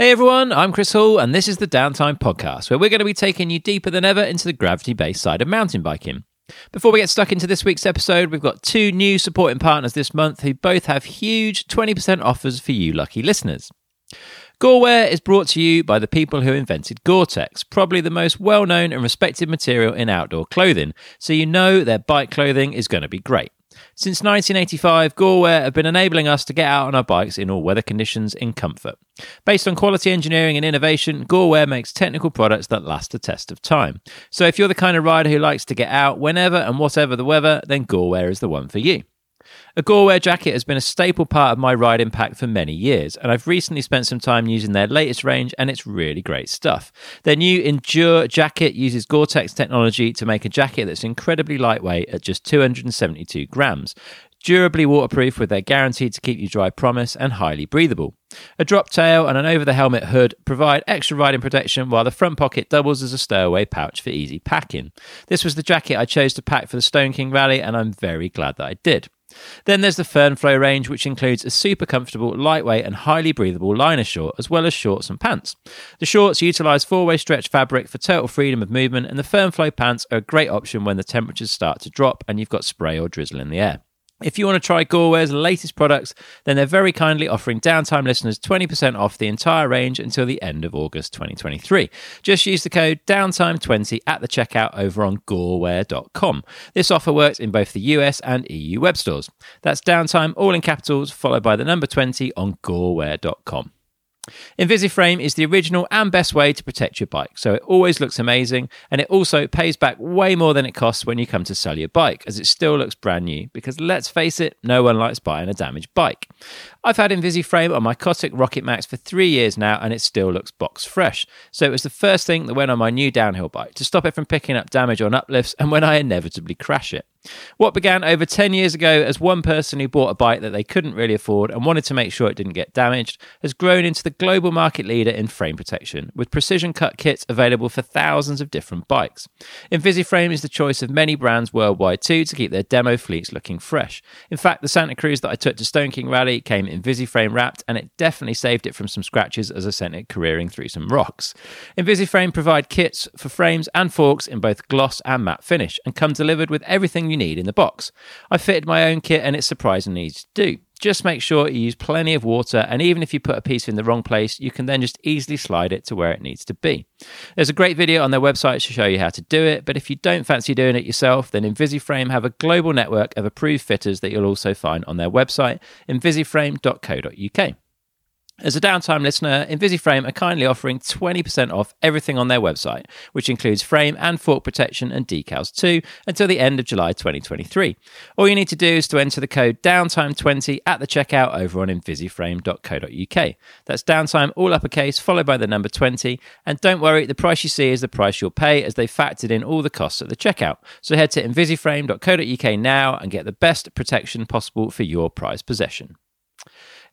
Hey everyone, I'm Chris Hall, and this is the Downtime Podcast, where we're going to be taking you deeper than ever into the gravity based side of mountain biking. Before we get stuck into this week's episode, we've got two new supporting partners this month who both have huge 20% offers for you lucky listeners. Gorewear is brought to you by the people who invented Gore-Tex, probably the most well-known and respected material in outdoor clothing, so you know their bike clothing is going to be great. Since 1985, Gorewear have been enabling us to get out on our bikes in all weather conditions in comfort. Based on quality engineering and innovation, Gorewear makes technical products that last the test of time. So if you're the kind of rider who likes to get out whenever and whatever the weather, then Gorewear is the one for you. A Gorewear jacket has been a staple part of my riding pack for many years, and I've recently spent some time using their latest range, and it's really great stuff. Their new Endure jacket uses Gore Tex technology to make a jacket that's incredibly lightweight at just 272 grams. Durably waterproof with their guaranteed to keep you dry promise and highly breathable. A drop tail and an over the helmet hood provide extra riding protection while the front pocket doubles as a stowaway pouch for easy packing. This was the jacket I chose to pack for the Stone King Rally and I'm very glad that I did. Then there's the Fernflow range, which includes a super comfortable, lightweight, and highly breathable liner short, as well as shorts and pants. The shorts utilize four way stretch fabric for total freedom of movement, and the Fernflow pants are a great option when the temperatures start to drop and you've got spray or drizzle in the air. If you want to try Gorewear's latest products, then they're very kindly offering downtime listeners 20% off the entire range until the end of August 2023. Just use the code downtime20 at the checkout over on gorewear.com. This offer works in both the US and EU web stores. That's downtime all in capitals followed by the number 20 on gorewear.com. Invisiframe is the original and best way to protect your bike, so it always looks amazing and it also pays back way more than it costs when you come to sell your bike, as it still looks brand new. Because let's face it, no one likes buying a damaged bike. I've had Invisiframe on my Cotic Rocket Max for three years now and it still looks box fresh. So it was the first thing that went on my new downhill bike to stop it from picking up damage on uplifts and when I inevitably crash it. What began over 10 years ago as one person who bought a bike that they couldn't really afford and wanted to make sure it didn't get damaged has grown into the global market leader in frame protection, with precision cut kits available for thousands of different bikes. Invisiframe is the choice of many brands worldwide too to keep their demo fleets looking fresh. In fact, the Santa Cruz that I took to Stone King Rally came Invisiframe wrapped and it definitely saved it from some scratches as I sent it careering through some rocks. Invisiframe provide kits for frames and forks in both gloss and matte finish and come delivered with everything you need in the box. I fitted my own kit and it's surprisingly easy to do. Just make sure you use plenty of water, and even if you put a piece in the wrong place, you can then just easily slide it to where it needs to be. There's a great video on their website to show you how to do it, but if you don't fancy doing it yourself, then Invisiframe have a global network of approved fitters that you'll also find on their website, invisiframe.co.uk. As a downtime listener, Invisiframe are kindly offering 20% off everything on their website, which includes frame and fork protection and decals too, until the end of July 2023. All you need to do is to enter the code downtime20 at the checkout over on invisiframe.co.uk. That's downtime all uppercase followed by the number 20. And don't worry, the price you see is the price you'll pay as they factored in all the costs at the checkout. So head to invisiframe.co.uk now and get the best protection possible for your prized possession.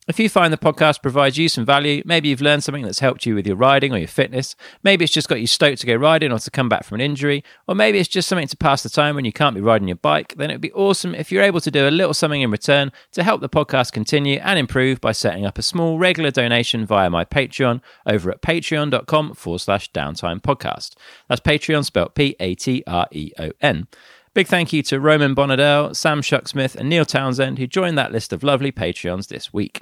If you find the podcast provides you some value, maybe you've learned something that's helped you with your riding or your fitness, maybe it's just got you stoked to go riding or to come back from an injury, or maybe it's just something to pass the time when you can't be riding your bike, then it would be awesome if you're able to do a little something in return to help the podcast continue and improve by setting up a small regular donation via my Patreon over at patreon.com forward slash downtime podcast. That's Patreon spelled P A T R E O N. Big thank you to Roman Bonadell, Sam Shucksmith, and Neil Townsend, who joined that list of lovely Patreons this week.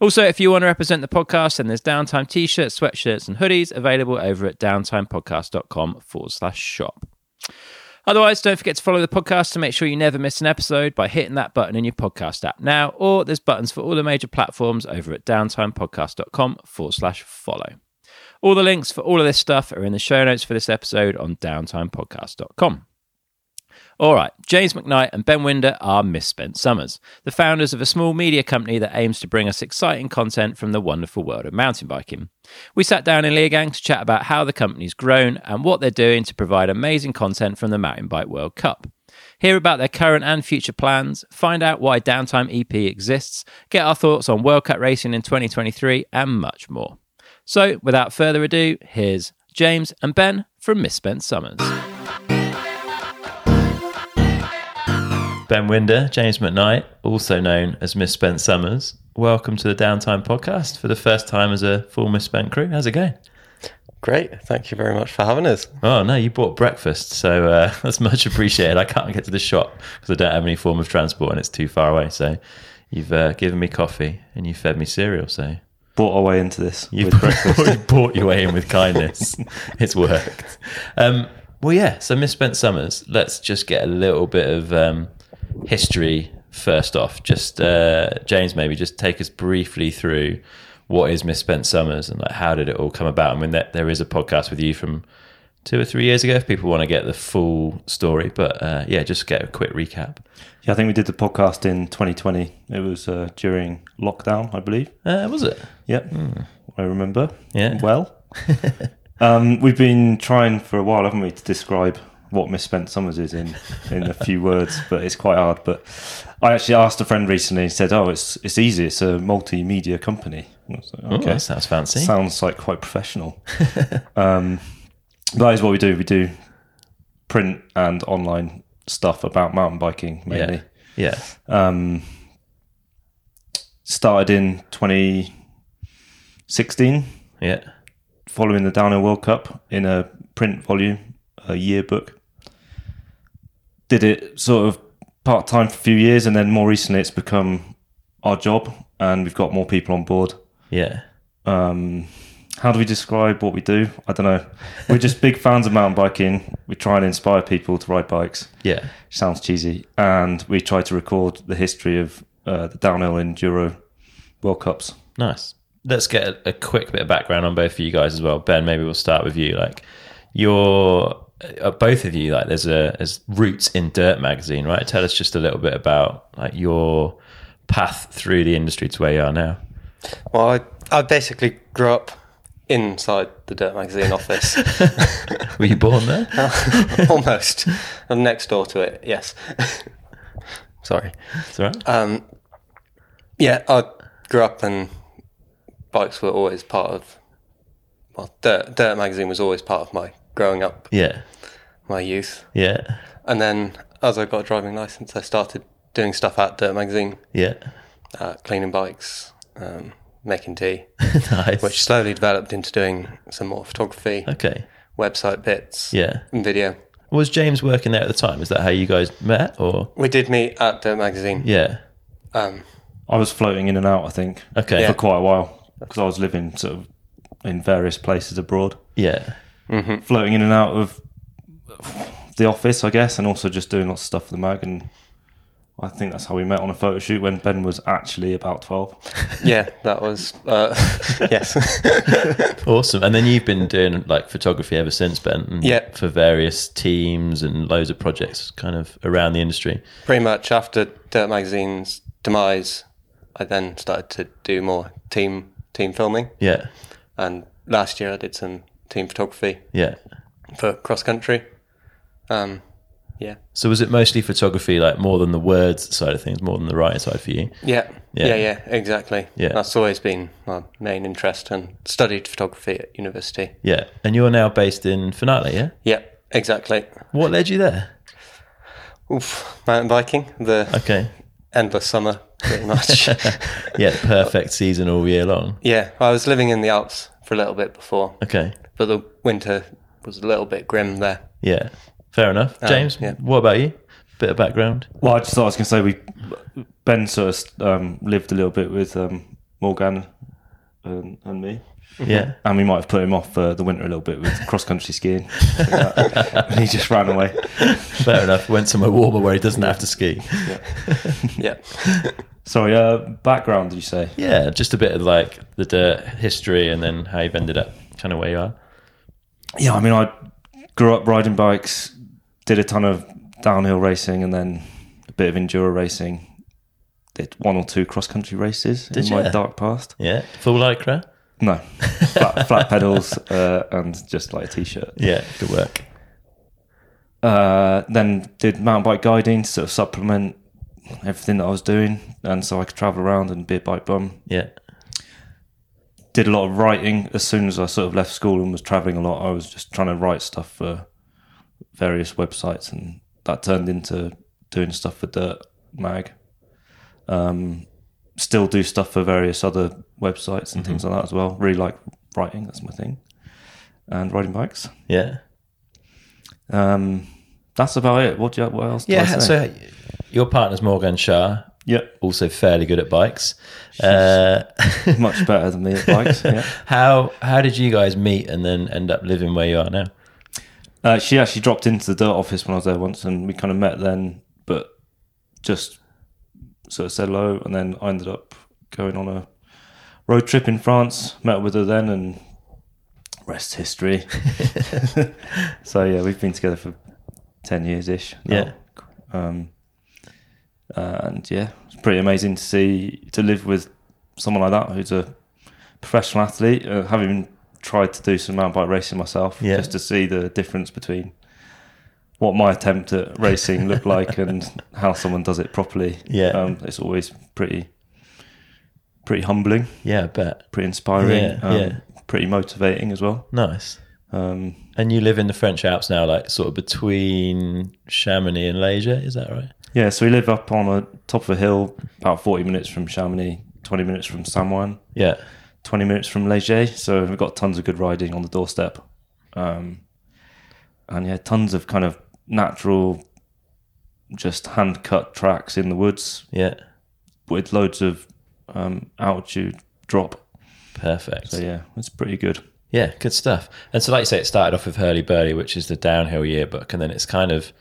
Also, if you want to represent the podcast, then there's downtime t shirts, sweatshirts, and hoodies available over at downtimepodcast.com forward slash shop. Otherwise, don't forget to follow the podcast to make sure you never miss an episode by hitting that button in your podcast app now, or there's buttons for all the major platforms over at downtimepodcast.com forward slash follow. All the links for all of this stuff are in the show notes for this episode on downtimepodcast.com. All right, James McKnight and Ben Winder are Misspent Summers, the founders of a small media company that aims to bring us exciting content from the wonderful world of mountain biking. We sat down in Leogang to chat about how the company's grown and what they're doing to provide amazing content from the Mountain Bike World Cup. Hear about their current and future plans, find out why Downtime EP exists, get our thoughts on World Cup racing in 2023, and much more. So, without further ado, here's James and Ben from Misspent Summers. Ben Winder, James McKnight, also known as Misspent Summers. welcome to the Downtime podcast for the first time as a full Misspent crew. How's it going? Great. Thank you very much for having us. Oh, no, you bought breakfast, so uh, that's much appreciated. I can't get to the shop because I don't have any form of transport and it's too far away. So you've uh, given me coffee and you fed me cereal. So Bought our way into this You've with breakfast. you bought your way in with kindness. it's worked. Um, well, yeah. So misspent summers. Let's just get a little bit of um, history first off. Just uh, James, maybe just take us briefly through what is misspent summers and like how did it all come about. I mean, there, there is a podcast with you from two or three years ago if people want to get the full story. But uh, yeah, just get a quick recap. yeah, I think we did the podcast in 2020. It was uh, during lockdown, I believe. Uh, was it? Yep, I remember. Yeah. Well, um, we've been trying for a while, haven't we, to describe what misspent summers is in in a few words, but it's quite hard. But I actually asked a friend recently. He said, "Oh, it's it's easy. It's a multimedia company." And like, Oh, okay, that sounds fancy. sounds like quite professional. um, that is what we do. We do print and online stuff about mountain biking mainly. yeah. Um, started in 2016, Yeah. following the Downhill World Cup in a print volume, a yearbook. Did it sort of part time for a few years, and then more recently, it's become our job, and we've got more people on board. Yeah. Um, how do we describe what we do? I don't know. We're just big fans of mountain biking. We try and inspire people to ride bikes. Yeah. Sounds cheesy. And we try to record the history of uh, the downhill enduro World Cups. Nice. Let's get a, a quick bit of background on both of you guys as well. Ben, maybe we'll start with you. Like, you're uh, both of you. Like, there's a there's roots in Dirt magazine, right? Tell us just a little bit about like your path through the industry to where you are now. Well, I, I basically grew up inside the Dirt Magazine office, Were you born there? almost. I'm next door to it, yes. Sorry. Right. Um, yeah, I grew up and bikes were always part of, well, Dirt, Dirt Magazine was always part of my growing up, Yeah. my youth. Yeah. And then as I got a driving license, I started doing stuff at Dirt Magazine, Yeah. uh, cleaning bikes, um, making tea. nice. which slowly developed into doing some more photography, okay. website bits, Yeah. and video. Was James working there at the time? Is that how you guys met, or We did meet at Dirt Magazine. yeah? Um, I was floating in and out, I think, Okay. for quite a while because I was living sort of in various places abroad, Yeah. Floating in and out of the office, I guess, and also just doing lots of stuff for the mag. And I think that's how we met on a photo shoot when Ben was actually about 12. yeah, that was uh, yes, Awesome. And then you've been doing like photography ever since, Ben. Yeah. For various teams and loads of projects kind of around the industry. pretty much after Dirt Magazine's demise, I then started to do more team team filming. Yeah. And last year I did some team photography Yeah. for cross country. Um, yeah, So was it mostly photography, like more than the words side of things, more than the writing side for you? yeah, Yeah. yeah, yeah, exactly. Yeah. that's always been my main interest, and studied photography at university. Yeah. And you're now based in Finale, yeah? Yeah, exactly. What led you there? Oof, mountain biking, the Okay. endless summer, pretty much. Yeah, perfect season all year long. yeah, I was living in the Alps for a little bit before, Okay. But the winter was a little bit grim there. Yeah. Fair enough. James, yeah. what about you? Bit of background. Well, I just thought I was going to say we Ben sort of um, lived a little bit with um, Morgane and, and me. Yeah. And we might have put him off for the winter a little bit with cross country skiing. and he just ran away. Fair enough. Went somewhere warmer where he doesn't have to ski. Yeah, Sorry, uh, background, did you say? Yeah, just a bit of like the dirt history and then how you've ended up kind of where you are. Yeah, I mean, I grew up riding bikes, did a ton of downhill racing, and then a bit of enduro racing. Did one or two cross country races Did in my dark past. Yeah. Full lycra? No, flat, flat pedals uh, and just like a t-shirt. Yeah, good work. Uh, then did mountain bike guiding to sort of supplement everything that I was doing, and so I could travel around and be a bike bum. Yeah. Did a lot of writing as soon as I sort of left school and was traveling a lot. I was just trying to write stuff for various websites, and that turned into doing stuff for Dirt Mag. Um, still do stuff for various other websites and things like that as well. Really like writing, that's my thing. And riding bikes. Yeah. Um, that's about it. What, do you, what else? Yeah. So your partner's Morgane Charre, Yep, also fairly good at bikes. Uh, much better than me at bikes. Yeah. how how did you guys meet and then end up living where you are now? Uh, she actually dropped into the dirt office when I was there once, and we kind of met then, but just sort of said hello, and then I ended up going on a road trip in France. Met with her then, and rest history. so yeah, we've been together for ten years ish. Yeah. Um, and yeah, it's pretty amazing to see to live with someone like that who's a professional athlete. Uh, having tried to do some mountain bike racing myself, Yeah. just to see the difference between what my attempt at racing looked like and how someone does it properly. Yeah. um, it's always pretty, pretty humbling, Yeah, I bet. pretty inspiring, Yeah, um, yeah. pretty motivating as well. Nice. Um, And you live in the French Alps now, like sort of between Chamonix and Les Gets, is that right? Yeah, so we live up on a top of a hill, about forty minutes from Chamonix, twenty minutes from Samoëns, Yeah. twenty minutes from Les Gets. So we've got tons of good riding on the doorstep, um, and yeah, tons of kind of natural, just hand cut tracks in the woods Yeah. with loads of um, altitude drop. Perfect. So yeah, it's pretty good. Yeah, good stuff. And so, like you say, it started off with Hurly Burly, which is the downhill yearbook, and then it's kind of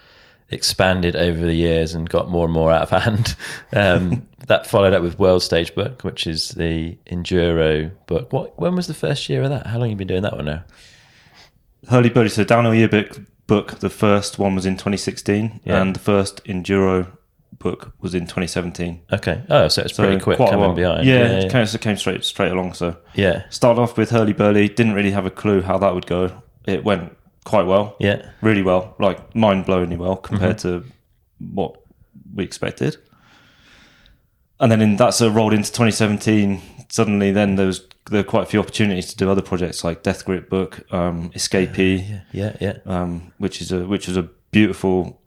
expanded over the years and got more and more out of hand. Um, that followed up with World Stage Book, which is the enduro book. What? When was the first year of that? How long have you been doing that one now? Hurly Burly, so downhill yearbook book. Book, the first one was in 2016, Yeah. and the first enduro book was in 2017. Okay. Oh, so it's So pretty quick coming behind. Yeah, yeah, it came, came straight straight along. So yeah. started off with Hurly Burly. Didn't really have a clue how that would go. It went quite well, Yeah. really well, like mind blowingly well compared Mm-hmm. to what we expected. And then in, that sort of rolled into 2017. Suddenly, then there was there were quite a few opportunities to do other projects like Death Grip Book, um, Escapee, Yeah. Yeah. um, which is a which was a beautiful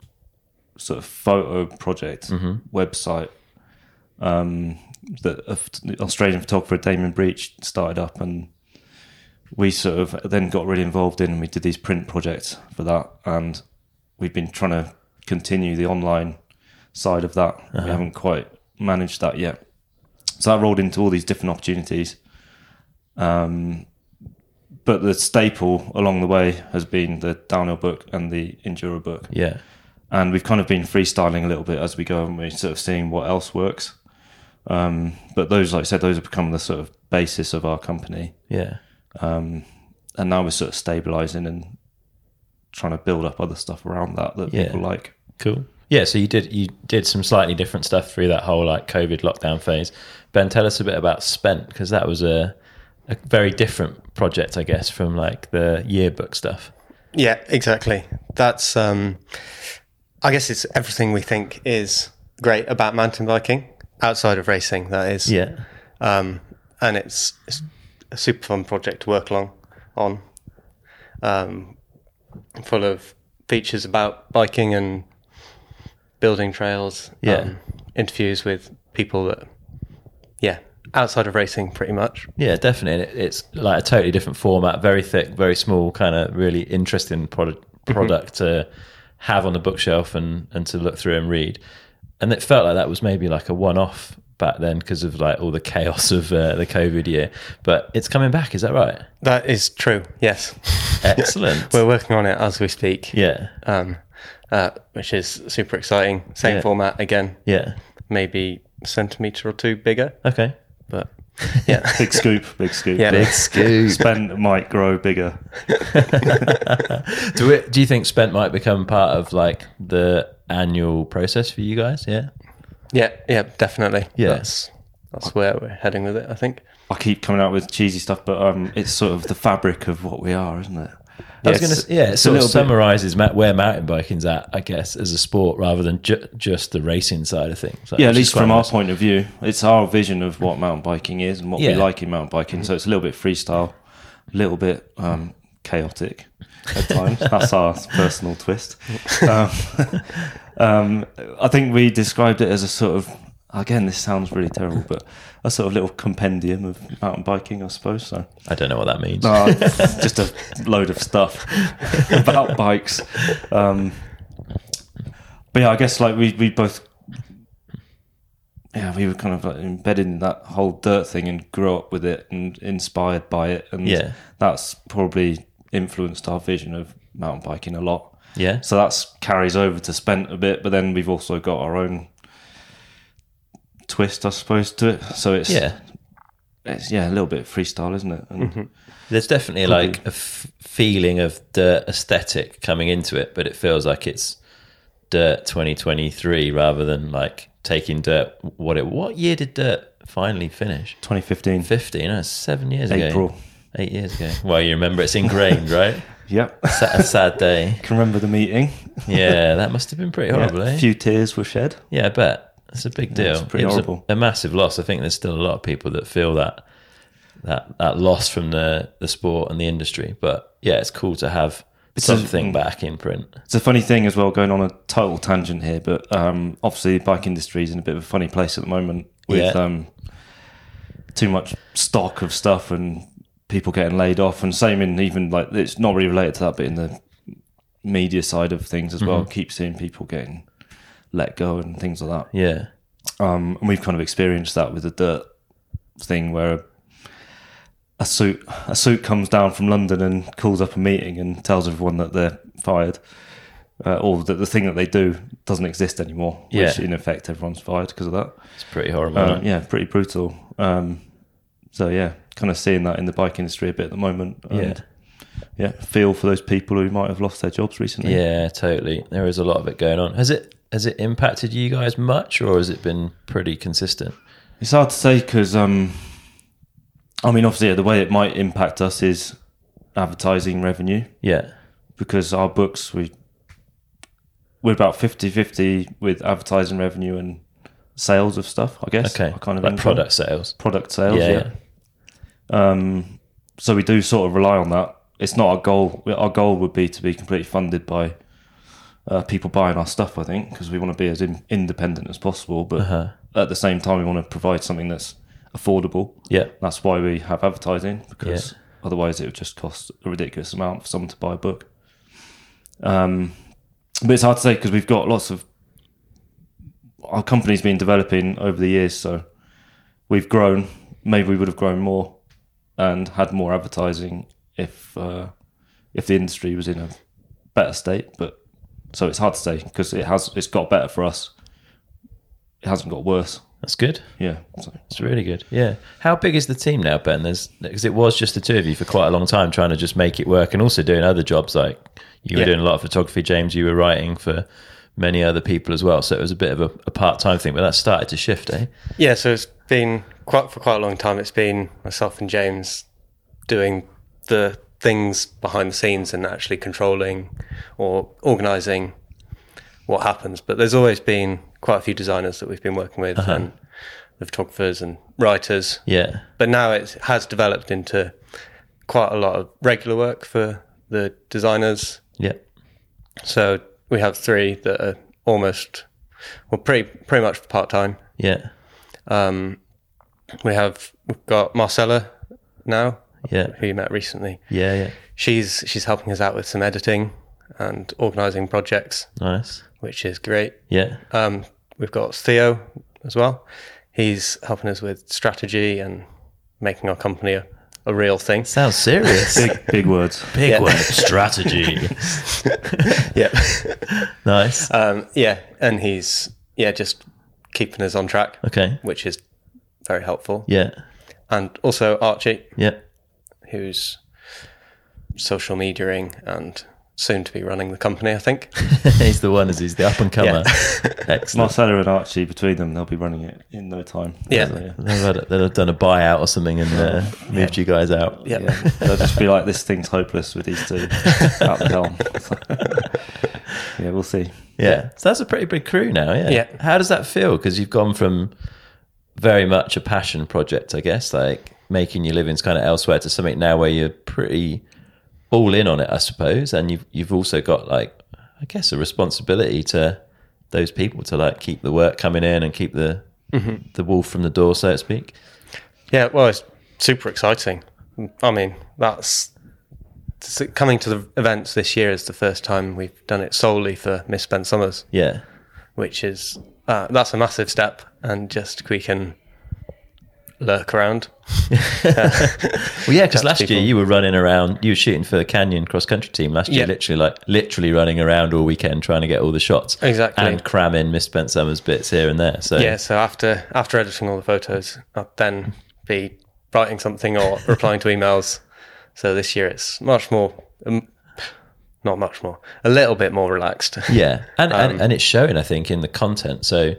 sort of photo project website um, that Australian photographer Damian Breach started up, and we sort of then got really involved in, and we did these print projects for that, and we've been trying to continue the online side of that. We haven't quite managed that yet, so that rolled into all these different opportunities. Um, but the staple along the way has been the downhill book and the enduro book Yeah. and we've kind of been freestyling a little bit as we go and we're sort of seeing what else works um, but those like i said those have become the sort of basis of our company Yeah. Um, and now we're sort of stabilizing and trying to build up other stuff around that that Yeah. people like Cool. Yeah, so you did you did some slightly different stuff through that whole like COVID lockdown phase. Ben, tell us a bit about Spent because that was a a very different project, I guess, from like the yearbook stuff. Yeah, exactly. That's um I guess it's everything we think is great about mountain biking outside of racing that is. Yeah, Um and it's, it's a super fun project to work along on. Um full of features about biking and building trails. Yeah. Um, interviews with people that yeah, outside of racing pretty much. yeah, definitely. It, it's like a totally different format, very thick, very small, kind of really interesting product product to have on the bookshelf and and to look through and read. And it felt like that was maybe like a one off back then because of like all the chaos of uh, the COVID year. But it's coming back. Is that right? That is true. Yes. Excellent. We're working on it as we speak. yeah. um, uh, which is super exciting. Same Yeah. format again, Yeah. maybe a centimeter or two bigger, Okay. but yeah, big scoop big scoop Yeah. Big scoop. Spent might grow bigger do it? Do you think Spent might become part of like the annual process for you guys? Yeah. Yeah, yeah, definitely. Yeah. that's that's where we're heading with it. I think. i keep coming out with cheesy stuff but um, it's sort of the fabric of what we are isn't it I was gonna, yeah, so it sort of little bit- summarizes where mountain biking's at, I guess, as a sport rather than ju- just the racing side of things. Like, yeah, at least from our point of view, it's our vision of what mountain biking is and what Yeah. we like in mountain biking. So it's a little bit freestyle, a little bit um, chaotic at times. That's our personal twist. Um, um, I think we described it as a sort of again, this sounds really terrible, but a sort of little compendium of mountain biking, I suppose. So I don't know what that means. no, just a load of stuff about bikes. Um, but yeah, I guess like we we both. Yeah, we were kind of like embedded in that whole dirt thing and grew up with it and inspired by it, and Yeah. that's probably influenced our vision of mountain biking a lot. Yeah. So that's carries over to Spent a bit, but then we've also got our own twist, I suppose, to it. So it's Yeah. it's yeah, a little bit freestyle, isn't it? And Mm-hmm. There's definitely like a f- feeling of dirt aesthetic coming into it, but it feels like it's dirt 2023 rather than like taking dirt. What it? What year did dirt finally finish? 2015 15. No, seven years ago. April. Eight years ago. Well, you remember it's ingrained, right? Yep, Sa- a sad day. can remember the meeting. Yeah, that must have been pretty horrible, Yeah, eh? a few tears were shed. Yeah, I bet. It's a big deal. it's pretty it was a- horrible. A, massive loss. I think there's still a lot of people that feel that that that loss from the the sport and the industry. But yeah, it's cool to have It's a- something back in print. It's a funny thing as well, going on a total tangent here, but um, obviously the bike industry is in a bit of a funny place at the moment with Yeah. um, too much stock of stuff and people getting laid off, and same in even like it's not really related to that, but in the media side of things as well, keep seeing people getting let go and things like that. Yeah, Um, and we've kind of experienced that with the dirt thing where a suit a suit comes down from London and calls up a meeting and tells everyone that they're fired, uh, or that the thing that they do doesn't exist anymore. Which Yeah. in effect everyone's fired because of that. it's pretty horrible. Uh, yeah, pretty brutal. Um, so yeah, kind of seeing that in the bike industry a bit at the moment. And, yeah, feel for those people who might have lost their jobs recently. Yeah, totally. There is a lot of it going on. Has it has it impacted you guys much, or has it been pretty consistent? It's hard to say because, um, I mean, obviously, the way it might impact us is advertising revenue Yeah, because our books, we, we're about 50 50 with advertising revenue and sales of stuff, I guess. okay. Kind of like income. product sales. Product sales, Yeah, yeah. Um, so we do sort of rely on that. It's not our goal. Our goal would be to be completely funded by uh, people buying our stuff, I think, because we want to be as in, independent as possible. But Uh-huh. at the same time, we want to provide something that's affordable. Yeah, That's why we have advertising because otherwise it would just cost a ridiculous amount for someone to buy a book. Um, but it's hard to say because we've got lots of our company's been developing over the years, so we've grown. Maybe we would have grown more and had more advertising if uh, if the industry was in a better state. But so it's hard to say because it has it's got better for us. It hasn't got worse. that's good. Yeah. So. It's really good. Yeah. How big is the team now, Ben? There's because it was just the two of you for quite a long time, trying to just make it work, and also doing other jobs like you were Yeah. doing a lot of photography. James, you were writing for many other people as well. So it was a bit of a, a part time thing, but that started to shift, eh? Yeah, so it's been quite for quite a long time. It's been myself and James doing the things behind the scenes and actually controlling or organising what happens. But there's always been quite a few designers that we've been working with and the photographers and writers. Yeah. But now it has developed into quite a lot of regular work for the designers. Yeah. So we have three that are almost well pretty pretty much part time. Yeah. Um, we have we've got Marcella now, Yeah. who you met recently. Yeah. Yeah. She's she's helping us out with some editing and organising projects, Nice. which is great. Yeah. Um, we've got Theo as well. He's helping us with strategy and making our company a, a real thing. Sounds serious. Big big words. Big Yeah. word. Strategy. Yeah, nice. um, yeah, and he's yeah just keeping us on track, Okay. which is very helpful. Yeah. And also Archie, Yeah. who's social mediaing and soon to be running the company, I think. he's the one. Is he's the up and comer. Excellent. Marcella and Archie, between them, they'll be running it in no time. Yeah. So, They've, had, they've done a buyout or something and uh, moved you guys out. Yeah. yeah. They'll just be like, this thing's hopeless with these two at the helm. yeah, we'll see. Yeah. So that's a pretty big crew now. Yeah. Yeah. How does that feel? Because you've gone from very much a passion project, I guess, like making your livings kind of elsewhere to something now where you're pretty all in on it, I suppose. And you've, you've also got like, I guess, a responsibility to those people to like keep the work coming in and keep the, mm-hmm. the wolf from the door, so to speak. Yeah, well, it's super exciting. I mean, that's coming to the events this year is the first time we've done it solely for Miss Misspent Summers, Yeah, which is uh, that's a massive step, and just we can lurk around. well, yeah, because last year you were running around. You were shooting for the Canyon cross country team last year. Yeah. Literally, like literally running around all weekend trying to get all the shots. Exactly. and cramming in misspent summers bits here and there. So Yeah, so after after editing all the photos, I'd then be writing something or replying to emails. So this year it's much more, um, not much more, a little bit more relaxed. Yeah, and, Um, and and it's showing, I think, in the content. So,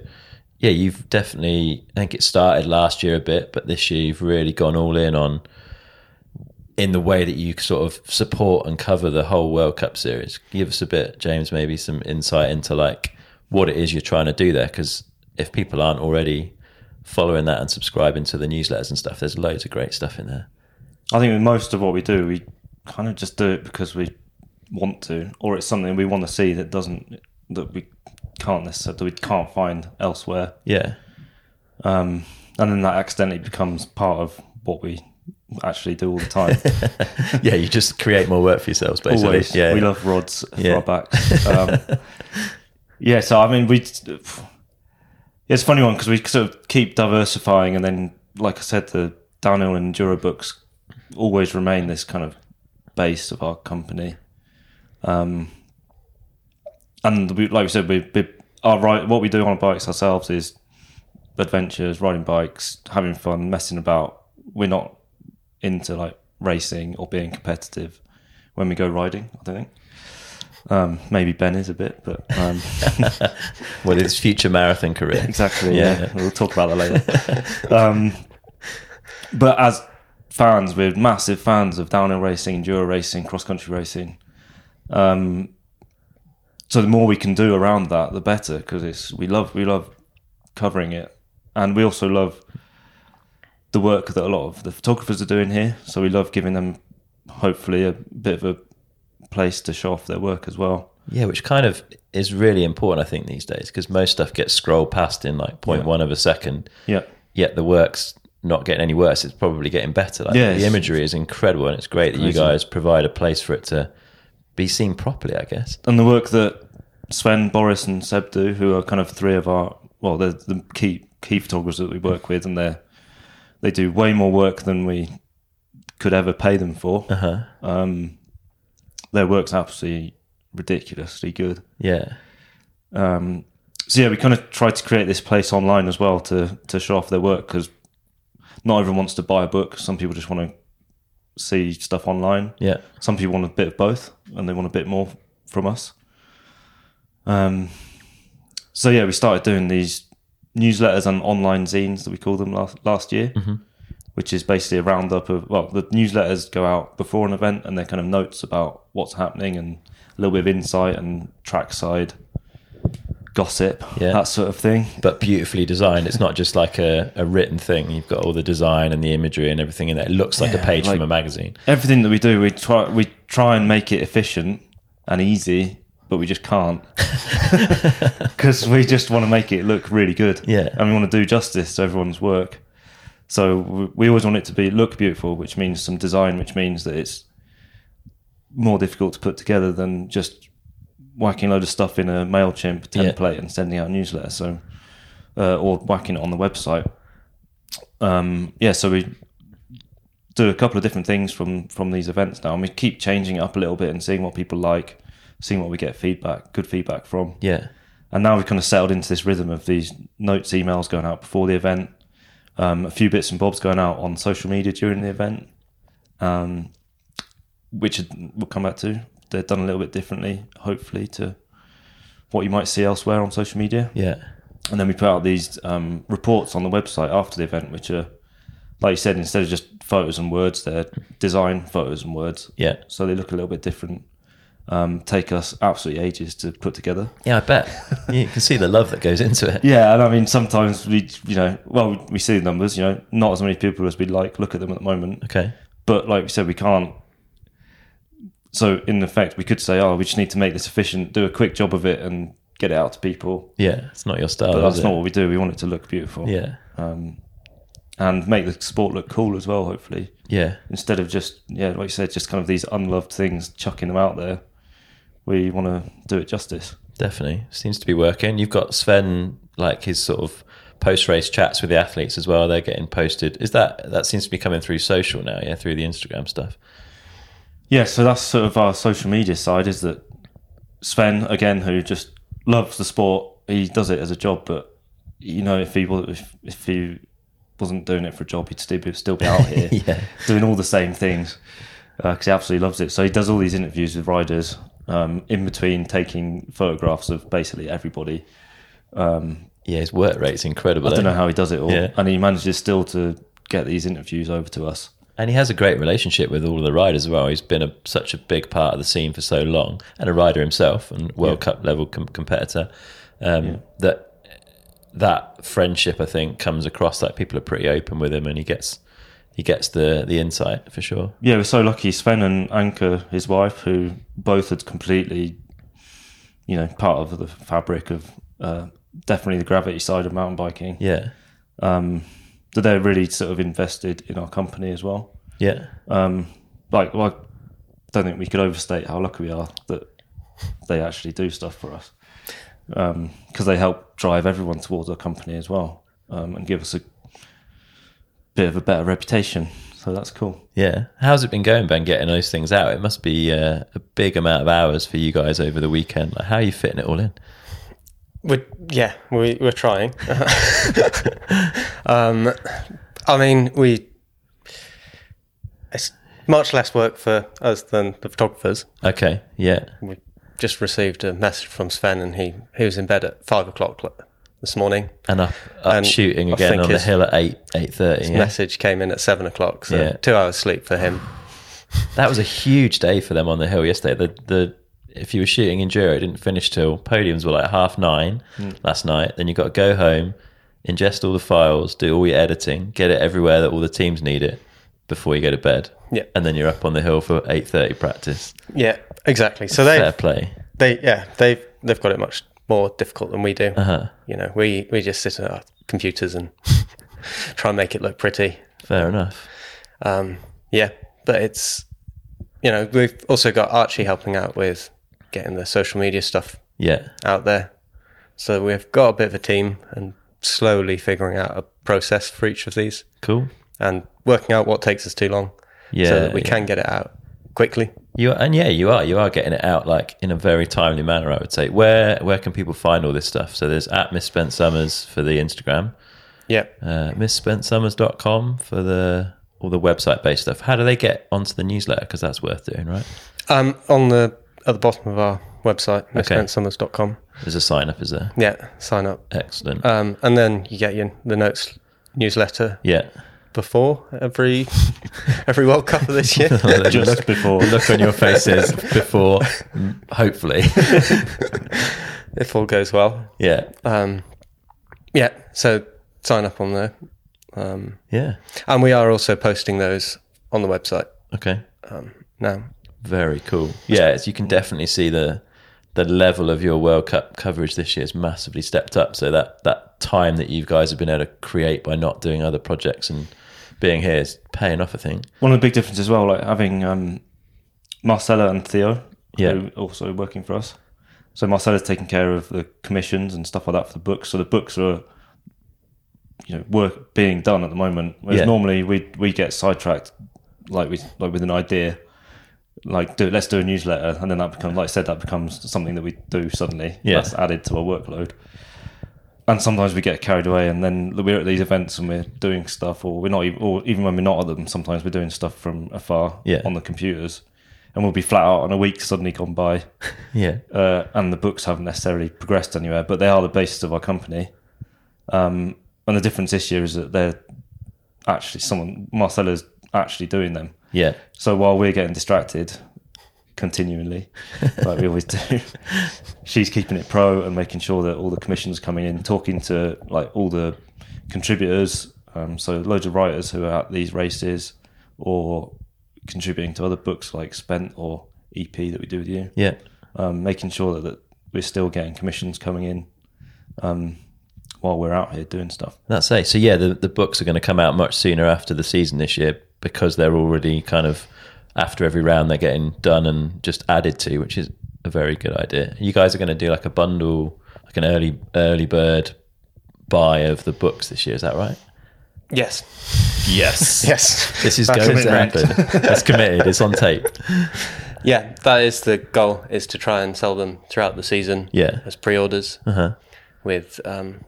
yeah, you've definitely. I think it started last year a bit, but this year you've really gone all in on in the way that you sort of support and cover the whole World Cup series. Give us a bit, James, maybe some insight into like what it is you're trying to do there, because if people aren't already following that and subscribing to the newsletters and stuff, there's loads of great stuff in there. I think with most of what we do, we kind of just do it because we want to, or it's something we want to see that doesn't that we can't necessarily we can't find elsewhere, Yeah, um, and then that accidentally becomes part of what we actually do all the time. yeah, you just create more work for yourselves, basically. Always, Yeah, we love rods Yeah. for our backs. Um, yeah, so I mean, we it's a funny one because we sort of keep diversifying, and then, like I said, the downhill and enduro books always remain this kind of base of our company. Um, and we, like we said, we, we our right what we do on our bikes ourselves is adventures, riding bikes, having fun, messing about. We're not into like racing or being competitive when we go riding. I don't think. Um, maybe Ben is a bit, but um, Well, his future marathon career. exactly. Yeah. Yeah. we'll talk about that later. um, but as fans, we're massive fans of downhill racing, enduro racing, cross country racing. Um, so the more we can do around that, the better, because it's we love we love covering it, and we also love the work that a lot of the photographers are doing here. So we love giving them hopefully a bit of a place to show off their work as well. Yeah, which kind of is really important, I think, these days, because most stuff gets scrolled past in like point Yeah. one of a second. Yeah. Yet the work's not getting any worse; it's probably getting better. Like, Yeah, the imagery is incredible, and it's great that you guys provide a place for it to be seen properly. I guess. and the work that Sven, Boris, and Seb do, who are kind of three of our well, they're the key key photographers that we work with, and they they do way more work than we could ever pay them for. Uh huh. Um, their work's absolutely ridiculously good. Yeah. Um, so yeah, we kind of tried to create this place online as well to to show off their work because not everyone wants to buy a book. Some people just want to see stuff online. Yeah. Some people want a bit of both, and they want a bit more from us. Um, so yeah, we started doing these newsletters and online zines that we call them last last year, which is basically a roundup of well, the newsletters go out before an event, and they're kind of notes about what's happening and a little bit of insight and trackside gossip, Yeah. that sort of thing. But beautifully designed. It's not just like a, a written thing. You've got all the design and the imagery and everything in there. It looks like a page like- from a magazine. Everything that we do, we try we try and make it efficient and easy, but we just can't because we just want to make it look really good. Yeah. and we want to do justice to everyone's work. So we- we always want it to be look beautiful, which means some design, which means that it's more difficult to put together than just whacking a load of stuff in a Mailchimp Yeah. template and sending out a newsletter. So, uh, or whacking it on the website. Um, yeah, so we do a couple of different things from from these events now, and we keep changing it up a little bit and seeing what people like, seeing what we get feedback, good feedback from. Yeah. And now we've kind of settled into this rhythm of these notes, emails going out before the event, um, a few bits and bobs going out on social media during the event, um, which we'll come back to. They're done a little bit differently, hopefully, to what you might see elsewhere on social media. Yeah. And then we put out these um, reports on the website after the event, which are, like you said, instead of just photos and words, they're design photos and words. Yeah. So they look a little bit different. Um, take us absolutely ages to put together. Yeah, I bet. you can see the love that goes into it. Yeah, and I mean sometimes we, you know, well, we see the numbers. You know, not as many people as we'd like look at them at the moment. Okay. But like we said, we can't. So in effect, we could say, "Oh, we just need to make this efficient, do a quick job of it, and get it out to people. Yeah, it's not your style. But that's not what we do. We want it to look beautiful. Yeah, Um, and make the sport look cool as well. Hopefully, yeah, instead of just yeah, like you said, just kind of these unloved things, chucking them out there. We want to do it justice. definitely seems to be working. You've got Sven, like his sort of post race chats with the athletes as well. They're getting posted. Is that that seems to be coming through social now? Yeah, through the Instagram stuff. Yeah, so that's sort of our social media side. Is that Sven again, who just loves the sport. He does it as a job, but you know, if he if, if he wasn't doing it for a job, he'd still be, still be out here Yeah, doing all the same things because he absolutely loves it. So he does all these interviews with riders um, in between taking photographs of basically everybody. Um, yeah, his work rate's incredible. I don't eh? know how he does it all, Yeah. and he manages still to get these interviews over to us. And he has a great relationship with all of the riders as well. He's been a, such a big part of the scene for so long, and a rider himself, and World Cup level com- competitor. Um, That that friendship, I think, comes across that people are pretty open with him, and he gets he gets the the insight for sure. Yeah, we're so lucky. Sven and Anka, his wife, who both had completely, you know, part of the fabric of uh, definitely the gravity side of mountain biking. Yeah, Um, that they're really sort of invested in our company as well. yeah, Um, like, well, I don't think we could overstate how lucky we are that they actually do stuff for us because they help drive everyone towards our company as well um, and give us a bit of a better reputation. So that's cool. yeah. How's it been going, Ben? Getting those things out? It must be uh, a big amount of hours for you guys over the weekend. Like, how are you fitting it all in? We yeah, we, we're trying. um, I mean, we it's much less work for us than the photographers. Okay, yeah, We just received a message from Sven, and he he was in bed at five o'clock this morning. and up, up And shooting again on the hill at eight eight thirty. His Yeah. message came in at seven o'clock, so Yeah. two hours sleep for him. That was a huge day for them on the hill yesterday. The the if you were shooting enduro, it didn't finish till podiums were like half nine last night. Then you got to go home, ingest all the files, do all your editing, get it everywhere that all the teams need it before you go to bed. Yeah. and then you're up on the hill for eight thirty practice. Yeah, exactly. So they Fair play. they yeah they've they've got it much more difficult than we do. Uh-huh. You know, we we just sit at our computers and try and make it look pretty. Fair enough. Um, yeah, but it's you know we've also got Archie helping out with getting the social media stuff Yeah, out there. So we've got a bit of a team and slowly figuring out a process for each of these cool. and working out what takes us too long Yeah, so that we yeah. can get it out quickly. You are, and yeah, you are. You are getting it out like in a very timely manner. I would say. Where where can people find all this stuff? So there's at Misspent Summers for the Instagram. Yeah. uh, misspentsummers.com for the all the website based stuff. How do they get onto the newsletter? Because that's worth doing, right? Um, on the at the bottom of our website, misspentsummers.com. There's a sign up, is there? Yeah, sign up. Excellent. Um, and then you get your the notes newsletter yeah. before every every World Cup of this year. Just look, before. look on your faces before, hopefully. if all goes well. yeah. Um, yeah, so sign up on there. Um, Yeah. and we are also posting those on the website Okay. um, now. Very cool. Yeah, it's, you can definitely see the the level of your World Cup coverage this year has massively stepped up. So that that time that you guys have been able to create by not doing other projects and being here is paying off. I think. One of the big differences as well, like having um, Marcella and Theo, Yeah. who also working for us. So Marcella's taking care of the commissions and stuff like that for the books. So the books are, you know, work being done at the moment. Whereas Yeah. normally we we get sidetracked, like we like with an idea, like do let's do a newsletter, and then that becomes, like I said, that becomes something that we do suddenly. Yeah. That's added to our workload. And sometimes we get carried away, and then we're at these events and we're doing stuff, or we're not, even, or even when we're not at them, sometimes we're doing stuff from afar Yeah. on the computers, and we'll be flat out, and a week suddenly gone by, Yeah. uh, and the books haven't necessarily progressed anywhere, but they are the basis of our company. Um, and the difference this year is that they're actually someone Marcella's actually doing them. Yeah. So while we're getting distracted continually, like we always do, she's keeping it pro and making sure that all the commissions coming in, talking to like all the contributors. Um, so loads of writers who are at these races or contributing to other books like Spent or EP that we do with you Yeah. um, making sure that, that we're still getting commissions coming in um, while we're out here doing stuff. That's it. So yeah, the the books are going to come out much sooner after the season this year because they're already kind of after every round they're getting done and just added to, which is a very good idea. You guys are going to do like a bundle, like an early early bird buy of the books this year. Is that right? Yes. Yes. Yes. This is That's going to happen. That's committed. It's on tape. Yeah, that is the goal: is to try and sell them throughout the season. Yeah. as pre-orders Uh-huh. with um,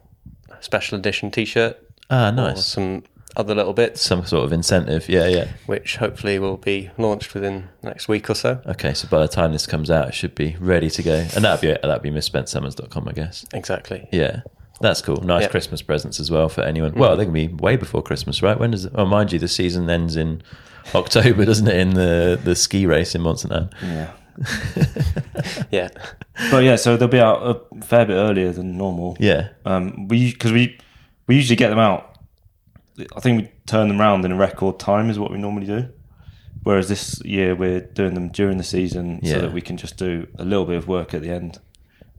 a special edition T-shirt Ah, or nice. some other little bits, Some sort of incentive. Yeah, yeah. which hopefully will be launched within next week or so. Okay, so by the time this comes out, it should be ready to go, and that'd be that'd be misspentsummers.com, I guess. Exactly. Yeah, that's cool. Nice Yep. Christmas presents as well for anyone. Well, they can be way before Christmas, right? When does? It, oh, mind you, the season ends in October, doesn't it? In the the ski race in Montserrat. Yeah. Yeah. But yeah, so they'll be out a fair bit earlier than normal. Yeah, Um, we because we we usually get them out. I think we turn them around in a record time is what we normally do. Whereas this year we're doing them during the season Yeah. so that we can just do a little bit of work at the end,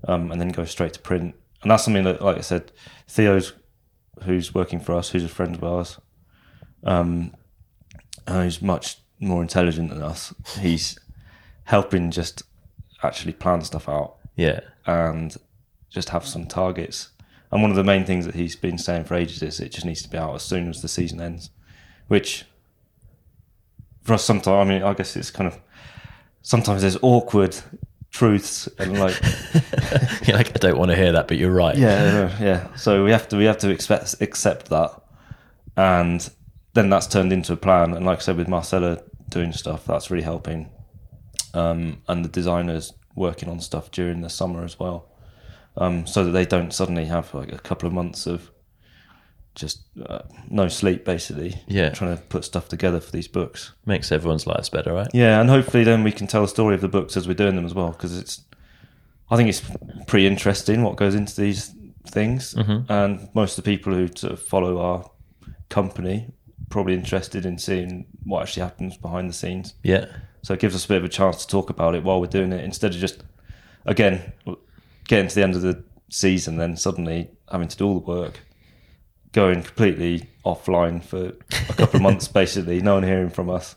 um, and then go straight to print. And that's something that, like I said, Theo's who's working for us, who's a friend of ours, um, and who's much more intelligent than us. He's helping just actually plan stuff out yeah, and just have some targets. And one of the main things that he's been saying for ages is it just needs to be out as soon as the season ends, which for us sometimes, I mean, I guess it's kind of sometimes there's awkward truths and like You're like I don't want to hear that, but you're right. yeah, yeah. So we have to we have to expect accept that, and then that's turned into a plan. And like I said, with Marcella doing stuff, that's really helping, um, and the designers working on stuff during the summer as well, um, so that they don't suddenly have like a couple of months of just uh, no sleep, basically. Yeah. trying to put stuff together for these books. makes everyone's lives better, right? Yeah, and hopefully then we can tell the story of the books as we're doing them as well, because it's, I think it's pretty interesting what goes into these things, and most of the people who sort of follow our company probably interested in seeing what actually happens behind the scenes. Yeah, So it gives us a bit of a chance to talk about it while we're doing it, instead of just, again, getting to the end of the season, then suddenly having to do all the work, going completely offline for a couple of months, basically, no one hearing from us,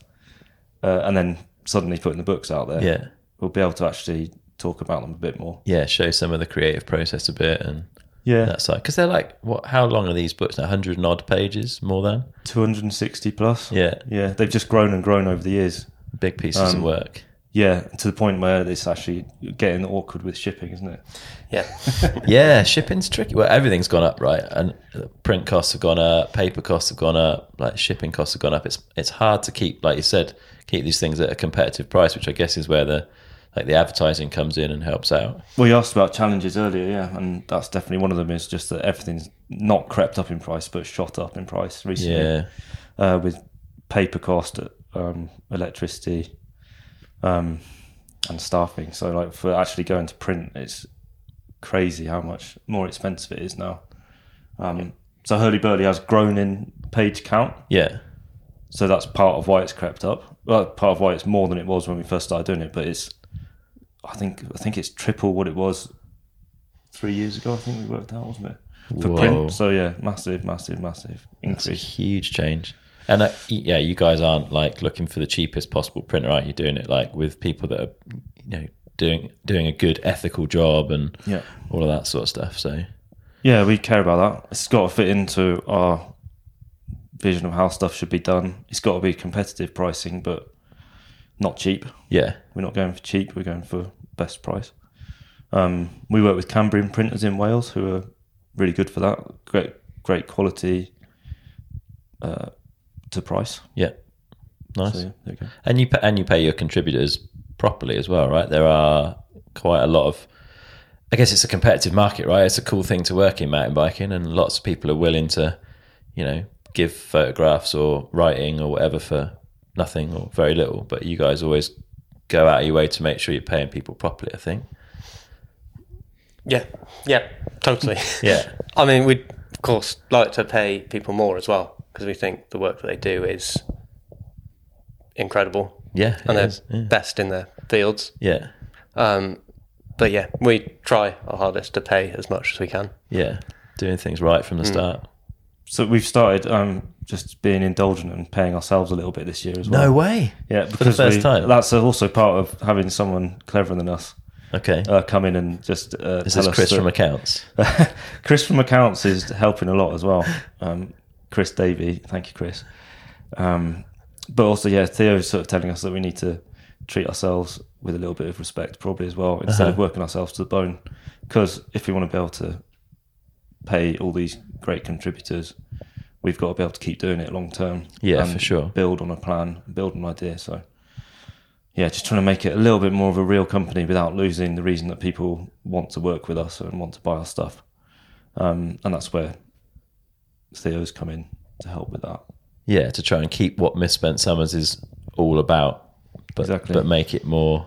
uh, and then suddenly putting the books out there. yeah, We'll be able to actually talk about them a bit more. yeah. Show some of the creative process a bit and Yeah. that side because they're like what? How long are these books? Now, hundred and odd pages, more than 260 plus. Yeah. Yeah. They've just grown and grown over the years. big pieces Um, of work. Yeah. To the point where it's actually getting awkward with shipping, isn't it? Yeah. Yeah, shipping's tricky. Well, everything's gone up, right? And print costs have gone up, paper costs have gone up, like shipping costs have gone up. It's it's hard to keep, like you said, keep these things at a competitive price, which I guess is where the like the advertising comes in and helps out. Well, you asked about challenges earlier, yeah, and that's definitely one of them. Is just that everything's not crept up in price, but shot up in price recently. Yeah, uh, with paper cost, um, electricity, um, and staffing. So, like for actually going to print, it's crazy how much more expensive it is now. Um, so Hurly Burly has grown in page count, yeah, so that's part of why it's crept up. Well, part of why it's more than it was when we first started doing it, but it's, I think, I think it's triple what it was three years ago. I think we worked out, wasn't it? For Whoa. print. So yeah, massive, massive, massive it's a increase. huge change. And uh, yeah, you guys aren't like looking for the cheapest possible printer, right? You're doing it like with people that are, you know, doing doing a good ethical job and Yeah. all of that sort of stuff. So Yeah, we care about that. It's got to fit into our vision of how stuff should be done. It's got to be competitive pricing, but not cheap. yeah, We're not going for cheap. We're going for best price. Um, we work with Cambrian printers in Wales, who are really good for that. Great, great quality uh, to price. yeah, nice. So yeah, there you go. And you pay, and you pay your contributors properly as well, right? There are quite a lot of. I guess it's a competitive market, right? It's a cool thing to work in mountain biking, and lots of people are willing to, you know, give photographs or writing or whatever for nothing or very little. But you guys always go out of your way to make sure you're paying people properly. I think. Yeah. Yeah. Totally. Yeah. I mean, we'd of course like to pay people more as well because we think the work that they do is incredible Yeah. and they're is. Yeah. best in their fields. yeah. Um, but yeah, we try our hardest to pay as much as we can. Yeah, doing things right from the start. So we've started um, just being indulgent and paying ourselves a little bit this year as well. No way. Yeah, because first we- time? that's also part of having someone cleverer than us Okay. uh, come in and just uh, Is tell this us Chris that- from accounts? Chris from accounts is helping a lot as well. Um, Chris Davey, thank you, Chris. Um, but also, yeah, Theo's sort of telling us that we need to treat ourselves with a little bit of respect, probably as well, instead of Uh-huh. working ourselves to the bone. Because if we want to be able to pay all these great contributors, we've got to be able to keep doing it long term. Yeah, and for sure. Build on a plan, build an idea. So, yeah, just trying to make it a little bit more of a real company without losing the reason that people want to work with us and want to buy our stuff. Um, and that's where Theo's come in to help with that. Yeah, to try and keep what Misspent Summers is all about, but Exactly. but make it more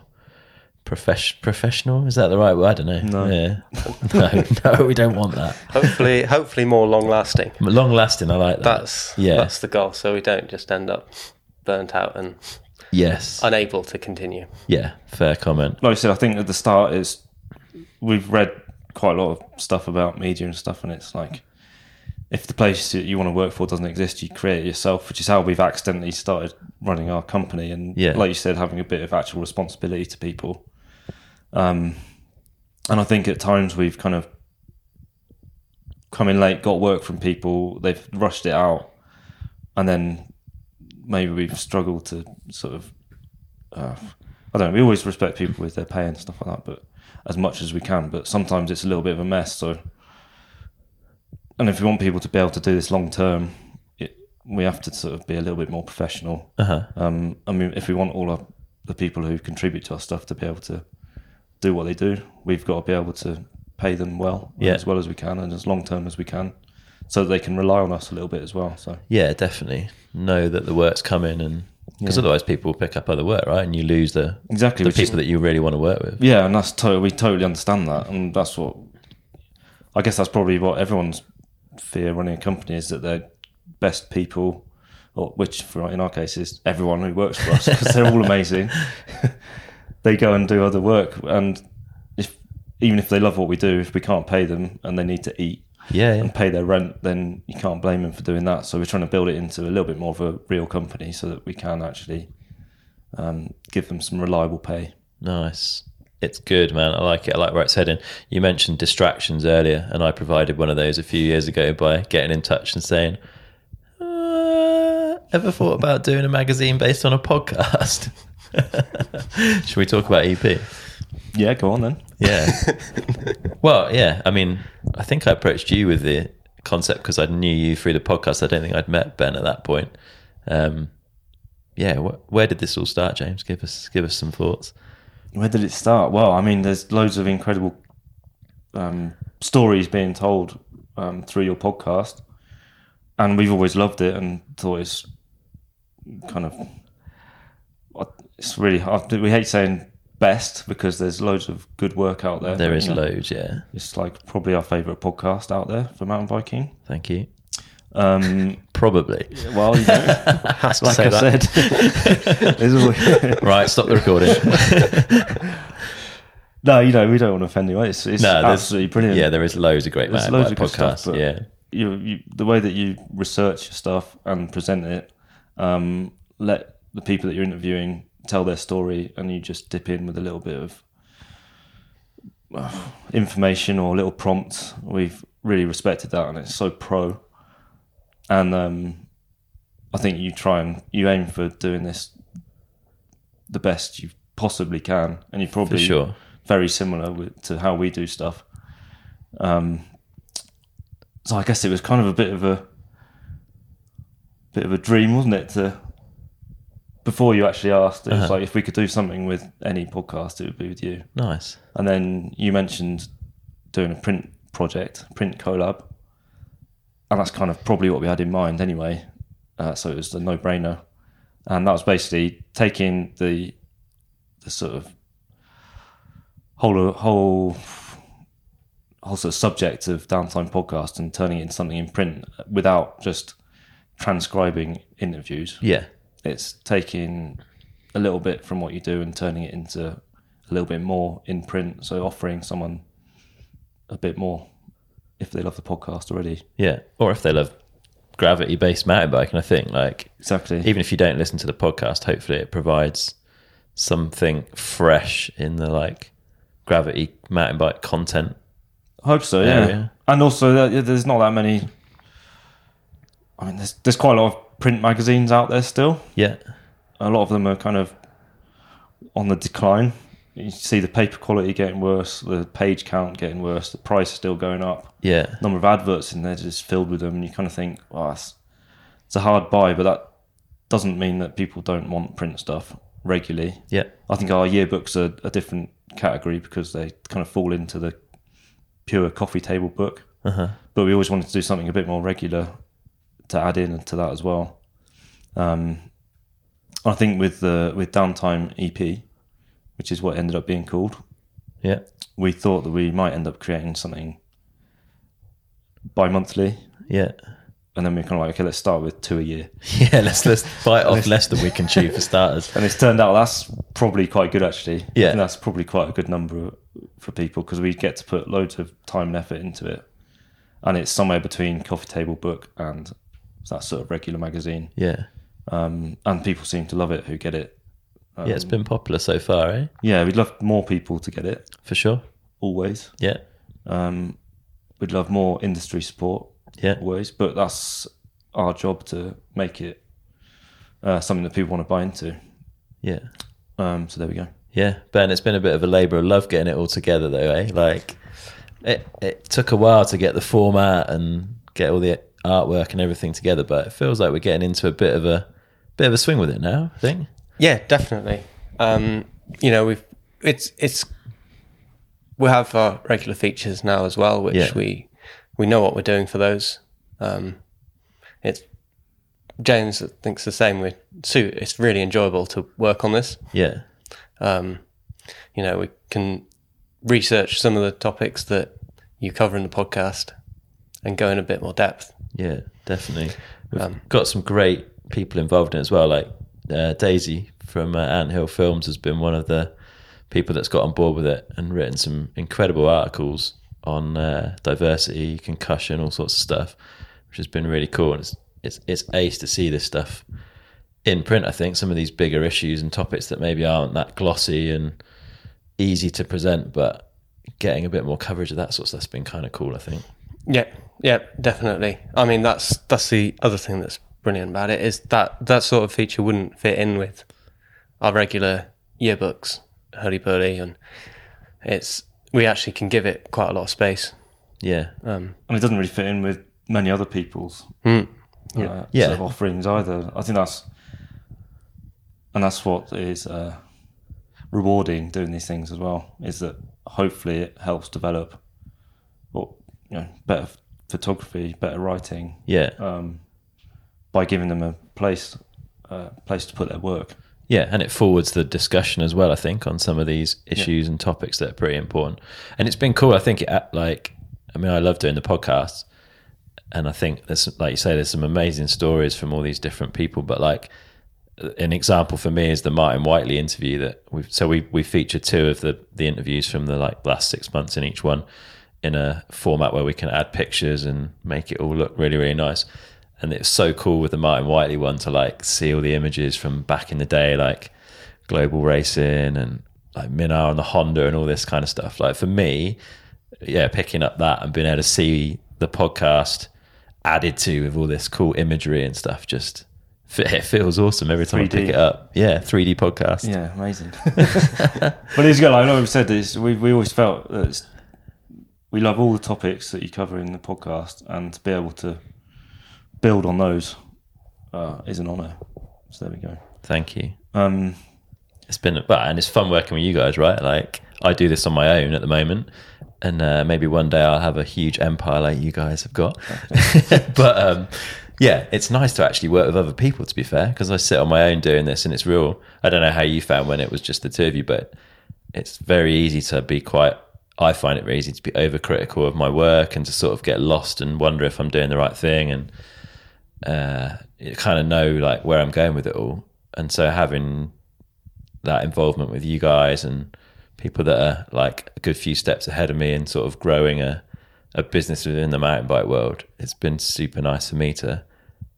profes- professional. Is that the right word? I don't know. No. Yeah. no, no, we don't want that. Hopefully, hopefully more long lasting. Long lasting. I like that. That's Yeah. that's the goal. So we don't just end up burnt out and yes. unable to continue. yeah. Fair comment. Like I said, I think at the start is we've read quite a lot of stuff about media and stuff, and it's like if the place that you want to work for doesn't exist, you create it yourself, which is how we've accidentally started running our company. And Yeah. like you said, having a bit of actual responsibility to people. Um, and I think at times we've kind of come in late, got work from people, they've rushed it out, and then maybe we've struggled to sort of. Uh, I don't know. We always respect people with their pay and stuff like that, but as much as we can. But sometimes it's a little bit of a mess. So, and if we want people to be able to do this long term, we have to sort of be a little bit more professional. Uh huh. Um, I mean, if we want all our, the people who contribute to our stuff to be able to do what they do, we've got to be able to pay them well, Yeah. as well as we can, and as long term as we can, so that they can rely on us a little bit as well. So, Yeah, definitely. Know that the work's coming, and because Yeah. otherwise people will pick up other work, right? And you lose the exactly, the which is- people that you really want to work with. Yeah, and that's totally we totally understand that, and that's what I guess that's probably what everyone's fear running a company is that they're best people, or which for in our case is everyone who works for us because they're all amazing. they go and do other work, and if even if they love what we do, if we can't pay them and they need to eat Yeah, yeah. and pay their rent, then you can't blame them for doing that. So we're trying to build it into a little bit more of a real company so that we can actually um, give them some reliable pay. Nice. It's good, man. I like it. I like where it's heading. You mentioned distractions earlier, and I provided one of those a few years ago by getting in touch and saying, uh, "Ever thought about doing a magazine based on a podcast?" Should we talk about EP? Yeah, go on then. Yeah. well, yeah. I mean, I think I approached you with the concept because I knew you through the podcast. I don't think I'd met Ben at that point. Um, yeah. Wh- where did this all start, James? Give us give us some thoughts. Where did it start? Well, I mean, there's loads of incredible um, stories being told um, through your podcast, and we've always loved it and thought it's kind of it's really hard. We hate saying best because there's loads of good work out there. There is you know, loads. Yeah. It's like probably our favourite podcast out there for mountain biking. Thank you. Um, Probably. well, you know, like I that. said, Right. Stop the recording. no, you know, we don't want to offend anyone. It's, it's no, absolutely brilliant. Yeah, there is loads of great There's loads of good stuff, yeah. you, you the way that you research your stuff and present it, um, let the people that you're interviewing tell their story, and you just dip in with a little bit of uh, information or little prompts. We've really respected that, and it's so pro. And um, I think you try and you aim for doing this the best you possibly can, and you For probably sure. very similar with, to how we do stuff. Um, so I guess it was kind of a bit of a bit of a dream, wasn't it? To before you actually asked, it was Uh-huh. like if we could do something with any podcast, it would be with you. Nice. And then you mentioned doing a print project, print collab, and that's kind of probably what we had in mind anyway. Uh, so it was a no-brainer, and that was basically taking the the sort of whole whole whole sort of subject of downtime podcast and turning it into something in print without just transcribing interviews Yeah. it's taking a little bit from what you do and turning it into a little bit more in print. So offering someone a bit more if they love the podcast already. Yeah, or if they love gravity-based mountain biking, And I think like Exactly. even if you don't listen to the podcast, hopefully it provides something fresh in the like gravity mountain bike content. I hope so. Yeah. And also, uh, there's not that many. I mean, there's there's quite a lot of print magazines out there still. Yeah, A lot of them are kind of on the decline. You see the paper quality getting worse, the page count getting worse, the price is still going up. yeah, Number of adverts in there just filled with them, and you kind of think, well, it's, it's a hard buy, but that doesn't mean that people don't want print stuff regularly. yeah, I think our yearbooks are a different category because they kind of fall into the pure coffee table book. uh-huh. But we always wanted to do something a bit more regular to add in to that as well. Um, I think with the with downtime EP, which is what ended up being called, yeah, we thought that we might end up creating something bi-monthly, yeah. and then we're kind of like, okay, let's start with two a year. Yeah, let's let's bite off less than we can chew for starters. And it's turned out that's probably quite good actually. Yeah. That's probably quite a good number for people because we get to put loads of time and effort into it, and it's somewhere between coffee table book and that sort of regular magazine. Yeah, Um, and people seem to love it who get it. Yeah. It's been popular so far, eh? Yeah, we'd love more people to get it For sure. always. Yeah, Um, we'd love more industry support yeah, always, but that's our job to make it uh, something that people want to buy into. yeah. Um, so there we go. Yeah, Ben, it's been a bit of a labour of love getting it all together, though, eh? Like, it it took a while to get the format and get all the artwork and everything together, but it feels like we're getting into a bit of a bit of a swing with it now. I think. Yeah, definitely. Um, you know, we've it's it's we have our regular features now as well, which Yeah. we we know what we're doing for those. Um, it's James thinks the same. We Sue, it's really enjoyable to work on this. Yeah, Um, you know, we can research some of the topics that you cover in the podcast and go in a bit more depth. yeah, definitely. We've Um, got some great people involved in it as well. Like uh, Daisy from uh, Anthill Films has been one of the people that's got on board with it and written some incredible articles on uh, diversity, concussion, all sorts of stuff, which has been really cool. And it's, it's it's ace to see this stuff in print. I think some of these bigger issues and topics that maybe aren't that glossy and easy to present, but getting a bit more coverage of that sort of stuff's been kind of cool. I think. Yeah, yeah, definitely. I mean, that's that's the other thing that's brilliant about it is that that sort of feature wouldn't fit in with our regular yearbooks, Hurly Burly, and it's we actually can give it quite a lot of space. Yeah, Um, and it doesn't really fit in with many other people's mm, uh, Yeah. sort of offerings either. I think that's and that's what is uh, rewarding doing these things as well. Is that hopefully it helps develop, well, you know, better photography, better writing yeah. um, by giving them a place, uh, place to put their work. Yeah, and it forwards the discussion as well. I think on some of these issues and topics that are pretty important, and it's been cool. I think it like, I mean, I love doing the podcast, and I think there's like you say, there's some amazing stories from all these different people. But like, an example for me is the Martin Whiteley interview that we've. So we we featured two of the the interviews from the like last six months in each one, in a format where we can add pictures and make it all look really really nice and it's so cool with the Martin Whiteley one to like see all the images from back in the day, like global racing and like Minnaar and the Honda and all this kind of stuff. Like for me, yeah, picking up that and being able to see the podcast added to with all this cool imagery and stuff, just it feels awesome every time I 3D. pick it up. Yeah, 3D podcast. Yeah, amazing. but it's good. Like I know we've said this. We we always felt that it's, we love all the topics that you cover in the podcast, and to be able to build on those uh, is an honour. So there we go. Thank you. Um, It's been, but and it's fun working with you guys, right? Like I do this on my own at the moment, and uh, maybe one day I'll have a huge empire like you guys have got. but um, yeah, it's nice to actually work with other people. To be fair, because I sit on my own doing this, and it's real. I don't know how you found when it was just the two of you, but it's very easy to be quite. I find it very easy to be overcritical of my work and to sort of get lost and wonder if I'm doing the right thing and uh, you kind of know like where I'm going with it all. And so having that involvement with you guys and people that are like a good few steps ahead of me in sort of growing a, a business within the mountain bike world. It's been super nice for me to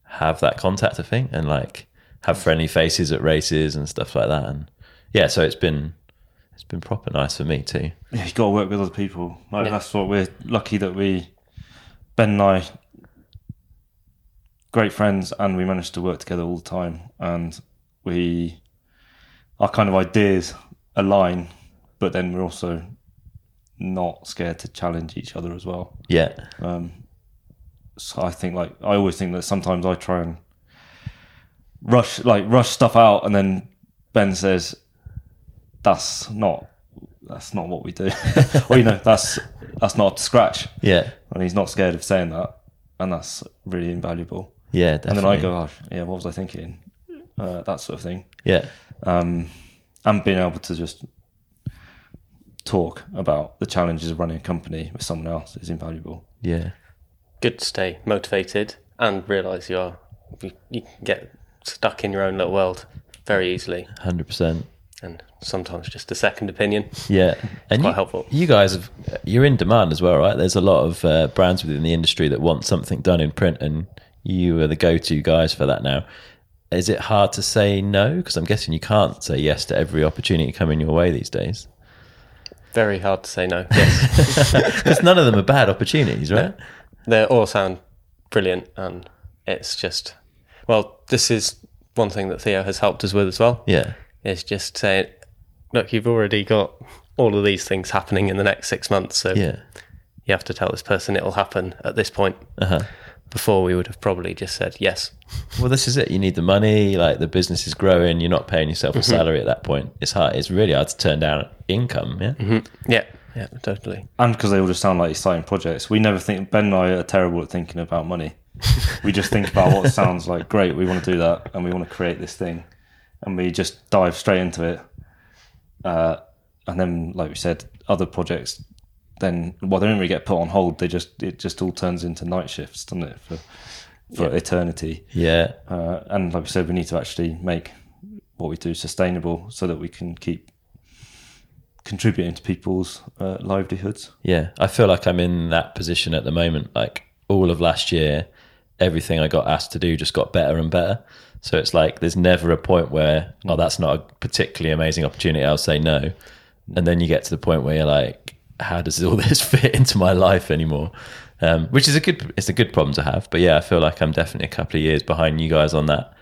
have that contact, I think, and like have friendly faces at races and stuff like that. And yeah, so it's been it's been proper nice for me too. Yeah, you got to work with other people. Like, Yeah. That's what we're lucky that we, Ben and I, great friends, and we managed to work together all the time. And we, our kind of ideas align, but then we're also not scared to challenge each other as well. Yeah, Um, so I think like I always think that sometimes I try and rush like rush stuff out, and then Ben says, "That's not that's not what we do," or you know, that's that's not up to scratch, yeah, and he's not scared of saying that, and that's really invaluable. Yeah. And then I go, "Oh, yeah, what was I thinking?" Uh, that sort of thing, yeah, um, and being able to just talk about the challenges of running a company with someone else is invaluable. yeah, Good to stay motivated and realise you are you, you can get stuck in your own little world very easily, hundred percent. and sometimes just a second opinion. Yeah, and quite you, helpful. You guys have you're in demand as well, right? There's a lot of uh, brands within the industry that want something done in print, and you are the go-to guys for that now. Is it hard to say no? Because I'm guessing you can't say yes to every opportunity coming your way these days. Very hard to say no. Yes, Because none of them are bad opportunities, right? they all sound brilliant, and it's just well, this is one thing that Theo has helped us with as well. Yeah, Is just saying, look, you've already got all of these things happening in the next six months, so yeah, you have to tell this person it'll happen at this point. uh-huh. Before we would have probably just said yes. Well, this is it. You need the money. Like the business is growing. You're not paying yourself a salary at that point. It's hard. It's really hard to turn down income. Yeah. Yeah, yeah, totally. and because they all just sound like exciting projects. We never think Ben and I are terrible at thinking about money. we just think about what sounds like great. We want to do that, and we want to create this thing, and we just dive straight into it. Uh, and then, like we said, other projects then well, they don't really get put on hold. They just it just all turns into night shifts, doesn't it? For for eternity. Yeah. Uh, and like I said, we need to actually make what we do sustainable so that we can keep contributing to people's uh, livelihoods. Yeah, I feel like I'm in that position at the moment. Like all of last year, everything I got asked to do just got better and better. So it's like there's never a point where, oh, that's not a particularly amazing opportunity. I'll say no. And then you get to the point where you're like, how does all this fit into my life anymore? Um, which is a good, it's a good problem to have. But yeah, I feel like I'm definitely a couple of years behind you guys on that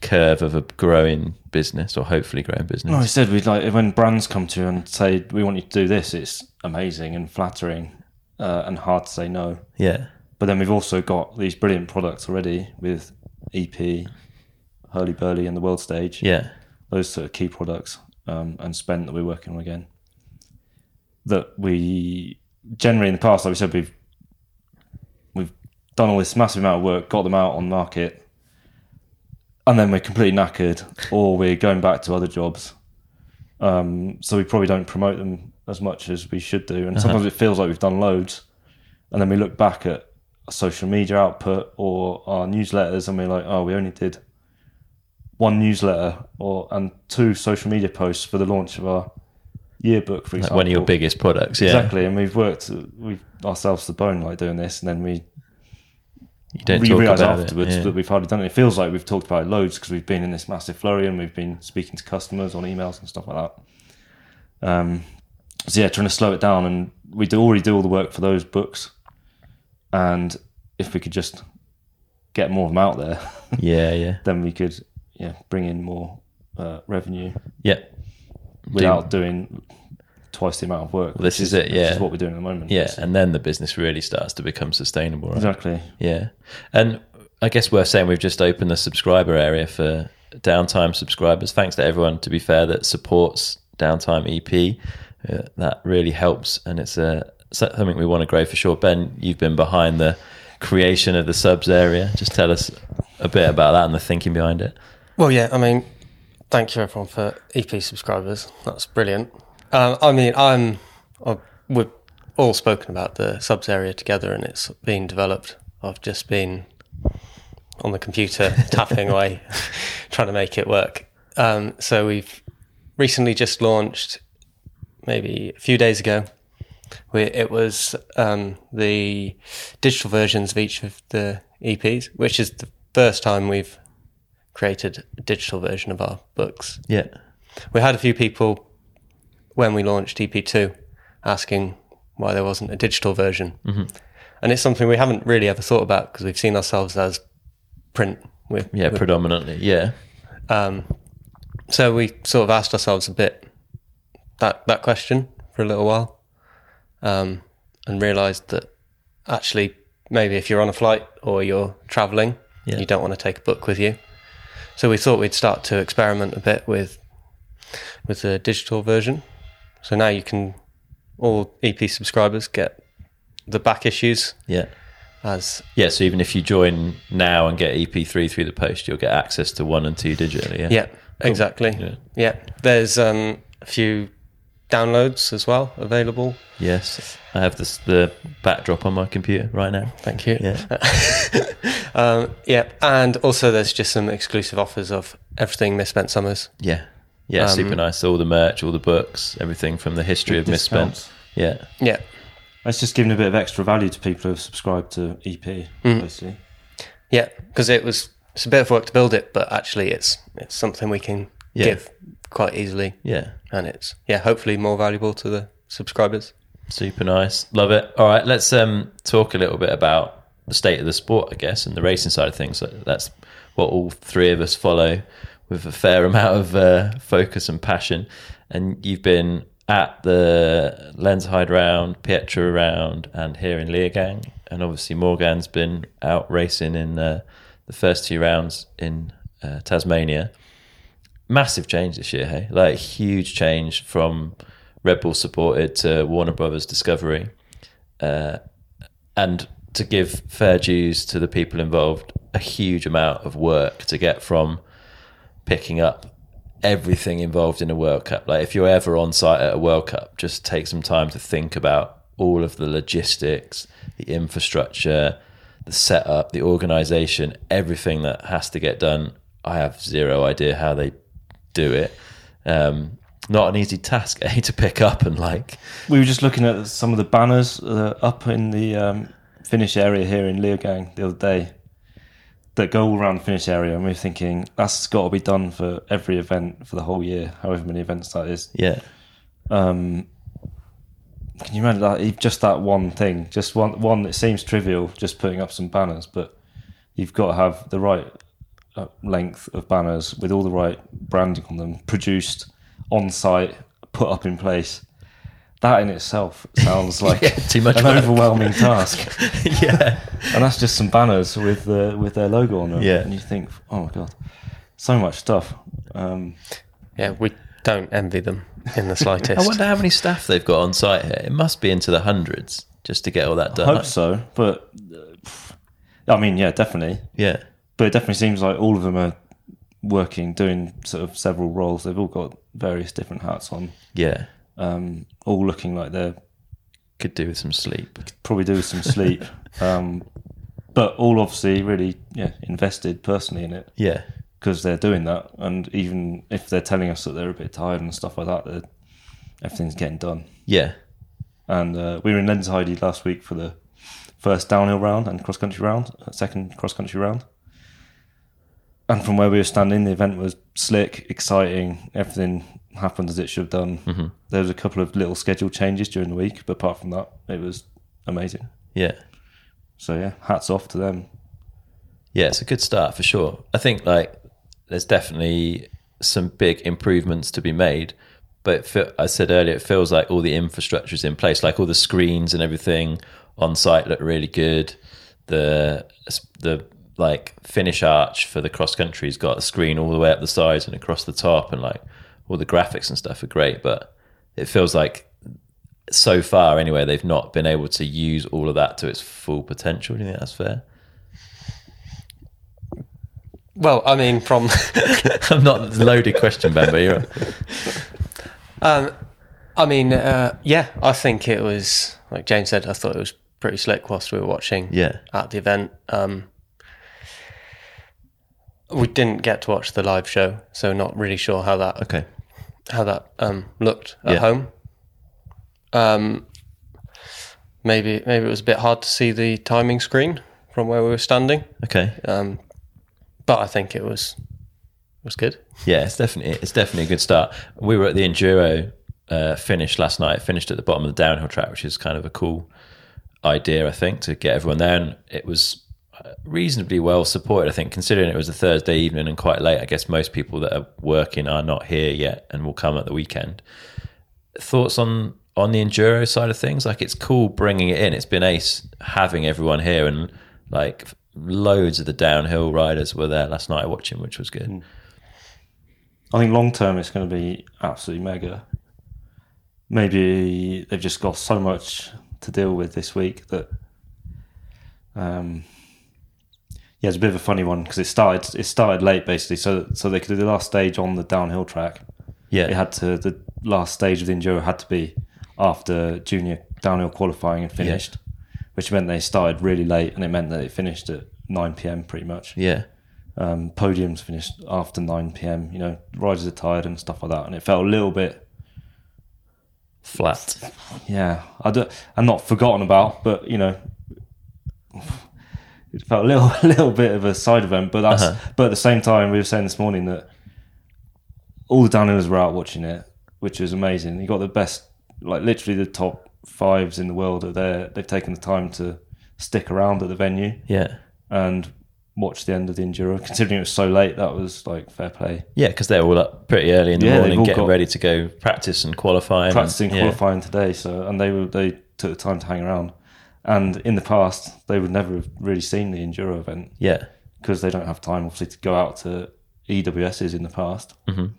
curve of a growing business or hopefully growing business. Like I said, we'd like when brands come to you and say we want you to do this. It's amazing and flattering, uh, and hard to say no. Yeah. But then we've also got these brilliant products already with EP, Hurly Burly, and the World Stage. Yeah. those sort of key products um, and spend that we're working on again. That we generally in the past, like we said, we've we've done all this massive amount of work, got them out on market, and then we're completely knackered, or we're going back to other jobs. Um, so we probably don't promote them as much as we should do, and sometimes it feels like we've done loads, and then we look back at our social media output or our newsletters, and we're like, oh, we only did one newsletter or and two social media posts for the launch of our yearbook, for Like example. one of your biggest products. Yeah. Exactly, and we've worked we've ourselves to the bone like doing this, and then we You don't we talk realise about afterwards it. Yeah. that we've hardly done it. It feels like we've talked about it loads because we've been in this massive flurry and we've been speaking to customers on emails and stuff like that. Um, so yeah, trying to slow it down, and we do already do all the work for those books, and if we could just get more of them out there, yeah, yeah. then we could yeah bring in more uh, revenue Yeah. Without doing twice the amount of work. Well, this which is it, which yeah. is what we're doing at the moment. Yeah, and then the business really starts to become sustainable, right? exactly. Yeah, and I guess worth saying we've just opened the subscriber area for downtime subscribers. Thanks to everyone, to be fair, that supports downtime EP. Uh, that really helps, and it's a something we want to grow for sure. Ben, you've been behind the creation of the subs area. Just tell us a bit about that and the thinking behind it. Well, yeah, I mean, thank you everyone for EP subscribers. That's brilliant. Um, I mean, I'm, i we've all spoken about the subs area together, and it's been developed. I've just been on the computer tapping away, trying to make it work. Um, so we've recently just launched maybe a few days ago. We, it was um, the digital versions of each of the EPs, which is the first time we've created a digital version of our books. Yeah. We had a few people when we launched EP2 asking why there wasn't a digital version. Mm-hmm. And it's something we haven't really ever thought about because we've seen ourselves as print. With, Yeah, predominantly. Yeah. um, so we sort of asked ourselves a bit that that question for a little while, um, and realised that actually maybe if you're on a flight or you're travelling, Yeah. you don't want to take a book with you. So we thought we'd start to experiment a bit with with the digital version. So now you can all EP subscribers get the back issues Yeah. as Yeah, so even if you join now and get EP3 through the post, you'll get access to one and two digitally. Yeah. Yeah, exactly. Yeah. Yeah. There's um, a few downloads as well available. Yes. I have this the backdrop on my computer right now. Thank you. Yeah. Um, yeah. And also, there's just some exclusive offers of everything Misspent Summers. Yeah. Yeah, Um, super nice. All the merch, all the books, everything from the history of misspent. Discounts. Yeah. Yeah. It's just giving a bit of extra value to people who have subscribed to EP, Mm. basically. Yeah. Because it was, it's a bit of work to build it, but actually, it's it's something we can Yeah. give quite easily. Yeah. And it's, yeah, hopefully more valuable to the subscribers. Super nice. Love it. All right, let's um talk a little bit about the state of the sport, I guess, and the racing side of things. That's what all three of us follow with a fair amount of uh, focus and passion. And you've been at the Lenzerheide round, Pietra round, and here in Leogang. And obviously Morgane's been out racing in uh, the first two rounds in uh, Tasmania massive change this year, hey? Like huge change from Red Bull supported to Warner Brothers Discovery. Uh, and to give fair dues to the people involved, a huge amount of work to get from picking up everything involved in a World Cup. Like if you're ever on site at a World Cup, just take some time to think about all of the logistics, the infrastructure, the setup, the organization, everything that has to get done. I have zero idea how they do it. Um, not an easy task, eh, to pick up and like, We were just looking at some of the banners uh, up in the um, finish area here in Leogang the other day that go all around the finish area, and we were thinking that's got to be done for every event for the whole year, however many events that is. yeah, Um, can you imagine that? Just that one thing, just one one that seems trivial, just putting up some banners, but you've got to have the right length of banners with all the right branding on them, produced on site, put up in place. That in itself sounds like too much an work. overwhelming task, yeah, and that's just some banners with uh, with their logo on them. Yeah. and you think, oh my god, so much stuff. Um, Yeah. We don't envy them in the slightest. I wonder how many staff they've got on site here. It must be into the hundreds just to get all that I done. hope so, but uh, I mean, yeah, definitely. Yeah, but it definitely seems like all of them are working, doing sort of several roles. They've all got various different hats on, yeah, um, all looking like they're could do with some sleep. probably do with some sleep, um, but all obviously really yeah invested personally in it Yeah, because they're doing that. And even if they're telling us that they're a bit tired and stuff like that, everything's getting done. yeah, And uh, we were in Lenzerheide last week for the first downhill round and cross country round, uh, second cross country round. And from where we were standing, the event was slick, exciting. Everything happened as it should have done. Mm-hmm. There was a couple of little schedule changes during the week, but apart from that, it was amazing. yeah. So yeah, hats off to them. Yeah, it's a good start for sure. I think like there's definitely some big improvements to be made, but fe- I said earlier, it feels like all the infrastructure is in place, like all the screens and everything on site look really good. The the like finish arch for the cross country's got a screen all the way up the sides and across the top, and like all the graphics and stuff are great. But it feels like so far anyway, they've not been able to use all of that to its full potential. Do you think that's fair? well, I mean, from I'm not loaded question, Ben, but you're right. Um, I mean, uh, yeah, I think it was like James said. I thought it was pretty slick whilst we were watching. Yeah. At the event, um, we didn't get to watch the live show, so not really sure how that Okay. how that um, looked at Yeah. home. Um, maybe maybe it was a bit hard to see the timing screen from where we were standing, Okay. um, but I think it was was good. Yeah, it's definitely it's definitely a good start. We were at the enduro uh, finish last night. Finished at the bottom of the downhill track, which is kind of a cool idea, I think, to get everyone there. And it was reasonably well supported, I think, considering it was a Thursday evening and quite late. I guess most people that are working are not here yet and will come at the weekend. Thoughts on on the enduro side of things? Like, it's cool bringing it in. It's been ace having everyone here and like loads of the downhill riders were there last night watching, which was good. I think long term it's going to be absolutely mega. Maybe they've just got so much to deal with this week that, um, yeah, it's a bit of a funny one because it started it started late basically, so so they could do the last stage on the downhill track. Yeah, It had to the last stage of the enduro had to be after junior downhill qualifying had finished, which meant they started really late, and it meant that it finished at nine pm pretty much yeah. um, podiums finished after 9 p.m. You know, riders are tired and stuff like that, and it felt a little bit, flat. yeah, I don't, I'm not forgotten about, but you know, it felt a little, a little bit of a side event. But that's, Uh-huh. but at the same time, we were saying this morning that all the downhillers were out watching it, which was amazing. You got the best, like literally the top fives in the world are there. They've taken the time to stick around at the venue Yeah, and watch the end of the enduro. Considering it was so late, that was like fair play. yeah, because they're all up pretty early in the Yeah, morning, getting ready to go practice and qualify. and- practicing yeah. qualifying today. So and they were they took the time to hang around. And in the past, they would never have really seen the enduro event Yeah, because they don't have time, obviously, to go out to EWSs in the past. Mhm.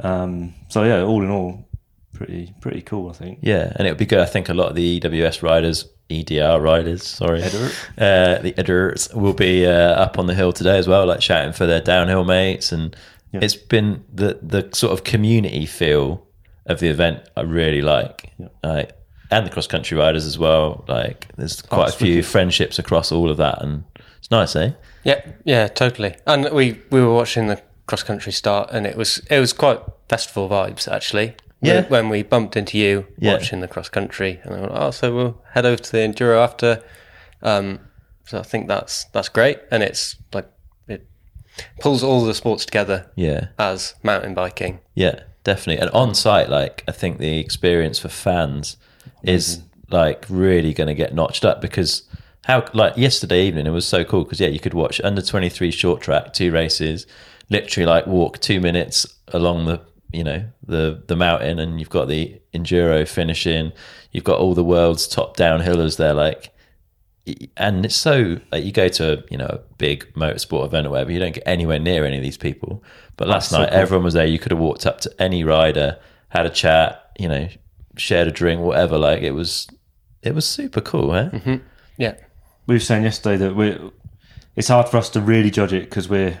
Um, so yeah, all in all, pretty pretty cool, I think. yeah, and it would be good. I think a lot of the EWS riders, EDR riders, sorry, uh, the editors will be uh, up on the hill today as well, like shouting for their downhill mates. And Yeah. it's been the the sort of community feel of the event. I really like, Yeah. like, and the cross country riders as well. Like, there's quite a few friendships across all of that, and it's nice, eh? Yeah, yeah, totally. And we we were watching the cross country start, and it was it was quite festival vibes actually. Yeah. When- When we bumped into you Yeah. watching the cross country, and I went, oh, so we'll head over to the enduro after. Um, so I think that's that's great, and it's like it pulls all the sports together Yeah. as mountain biking. Yeah, definitely. And on site, like I think the experience for fans is like really going to get notched up because how like yesterday evening it was so cool because yeah you could watch under 23 short track two races literally like walk two minutes along the you know the the mountain and you've got the enduro finishing you've got all the world's top downhillers there like and it's so like you go to you know a big motorsport event or whatever you don't get anywhere near any of these people but last so night cool. everyone was there you could have walked up to any rider had a chat you know shared a drink whatever like it was it was super cool eh? Yeah, We were saying yesterday that we it's hard for us to really judge it because we're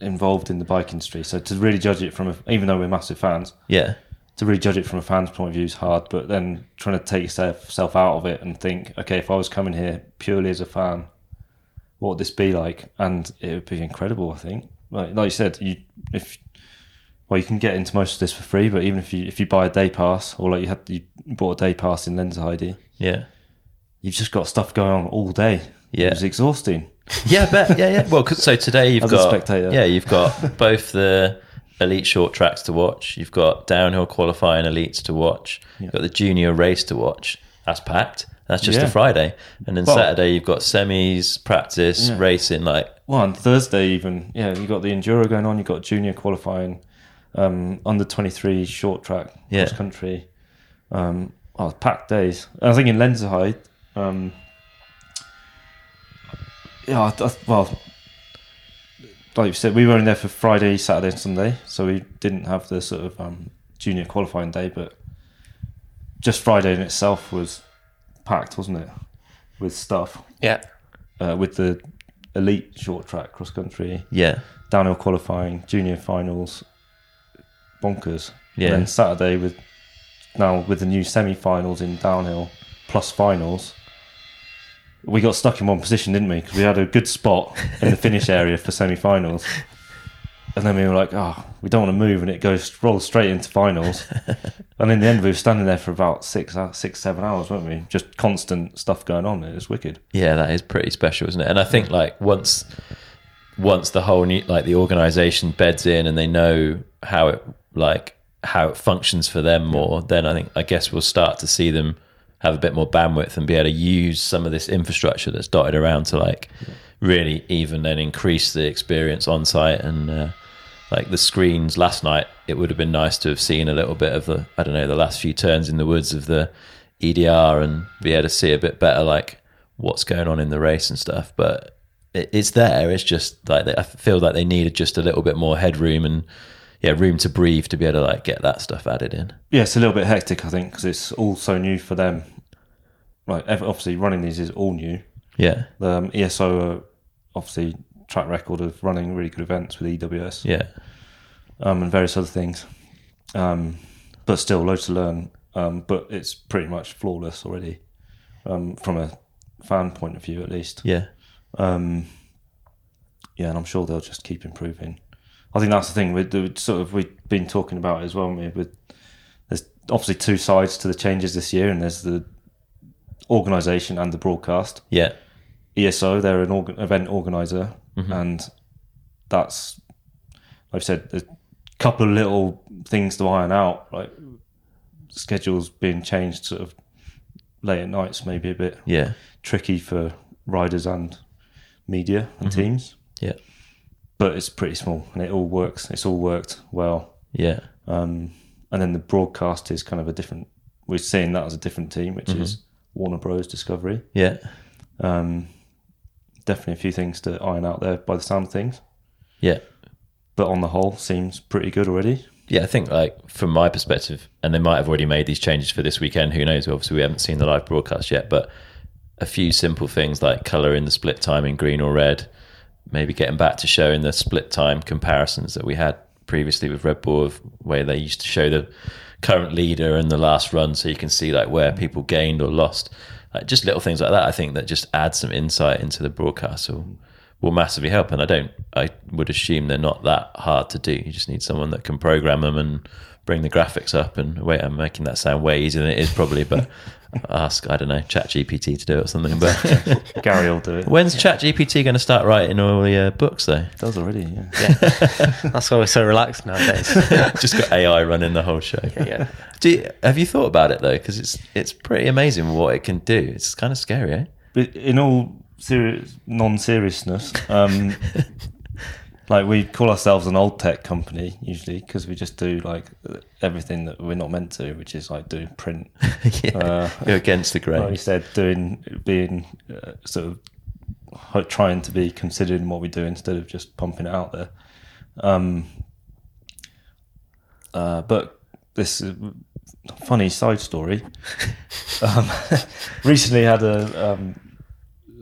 involved in the bike industry. So to really judge it from, a, even though we're massive fans, yeah to really judge it from a fan's point of view is hard. But then trying to take yourself out of it and think, okay, if I was coming here purely as a fan, what would this be like? And it would be incredible. I think, like, like you said, you if well, you can get into most of this for free, but even if you if you buy a day pass or like you had you bought a day pass in Lenzerheide, yeah you've just got stuff going on all day. Yeah. it was exhausting. yeah I bet yeah yeah well so today you've As a got spectator. yeah you've got both the elite short tracks to watch you've got downhill qualifying elites to watch you've got the junior race to watch that's packed that's just Yeah. a friday and then Well- saturday you've got semis practice Yeah. racing like Well, on Thursday even, yeah, you got the enduro going on. You've got junior qualifying, um, under twenty three short track Yeah. cross country. Um, oh, packed days. I think in Lenzerheide, um, yeah, I, I, well, like you said, we were in there for Friday, Saturday, and Sunday, so we didn't have the sort of um, junior qualifying day. But just Friday in itself was packed, wasn't it, with stuff yeah, uh, with the elite short track cross country, yeah downhill qualifying, junior finals, bonkers. Yeah. And then Saturday with now with the new semi finals in downhill plus finals. We got stuck in one position, didn't we? Because we had a good spot in the finish area for semi finals. And then we were like, oh, we don't want to move, and it goes rolls straight into finals. And in the end, we were standing there for about six, hou- six, seven hours, weren't we? Just constant stuff going on. It was wicked. Yeah, that is pretty special, isn't it? And I think like once once the whole new, like the organization beds in and they know how it like how it functions for them more, then I think I guess we'll start to see them have a bit more bandwidth and be able to use some of this infrastructure that's dotted around to like really even then increase the experience on site. And uh, like the screens last night it would have been nice to have seen a little bit of the i don't know the last few turns in the woods of the edr and be able to see a bit better like what's going on in the race and stuff. But it, it's there. It's just like they, i feel like they needed just a little bit more headroom and yeah room to breathe to be able to like get that stuff added in Yeah, it's a little bit hectic, I think, because it's all so new for them. Like, ev- obviously, running these is all new. yeah The um, ESO obviously track record of running really good events with EWS yeah um, and various other things. Um, but still, loads to learn. Um, but it's pretty much flawless already um, from a fan point of view, at least. yeah Um, yeah, and I'm sure they'll just keep improving. I think that's the thing with the sort of we've been talking about as well. we, With there's obviously two sides to the changes this year, and there's the organisation and the broadcast. yeah. ESO, they're an organ- event organizer, mm-hmm. and that's like I said, a couple of little things to iron out, like schedules being changed sort of late at nights, maybe a bit yeah. tricky for riders and media and mm-hmm. teams, yeah but it's pretty small and it all works. It's all worked well. yeah Um, and then the broadcast is kind of a different. We're seeing that as a different team, which is Warner Bros. Discovery. yeah Um, definitely a few things to iron out there by the sound of things, yeah but on the whole, seems pretty good already. Yeah, I think like from my perspective, and they might have already made these changes for this weekend. Who knows? Obviously, we haven't seen the live broadcast yet, but a few simple things like color in the split time in green or red, maybe getting back to showing the split time comparisons that we had previously with Red Bull, of where they used to show the current leader and the last run, so you can see like where people gained or lost. Like just little things like that. I think that just add some insight into the broadcast. Will will massively help. And I don't, I would assume they're not that hard to do. You just need someone that can program them and bring the graphics up. And wait, I'm making that sound way easier than it is probably, but ask, I don't know, ChatGPT to do it or something. But Gary will do it. when's ChatGPT going to start writing all the uh, books though? It does already, yeah. That's why we're so relaxed nowadays. just got AI running the whole show. yeah. Do you, have you thought about it though? Because it's it's pretty amazing what it can do. It's kind of scary, eh? But in all serious, non-seriousness, um, like we call ourselves an old tech company usually because we just do like everything that we're not meant to, which is like doing print. yeah, Uh, go against the like you grain. said, doing being uh, sort of trying to be considered in what we do instead of just pumping it out there. Um, uh, but this is a funny side story. um, recently had a um,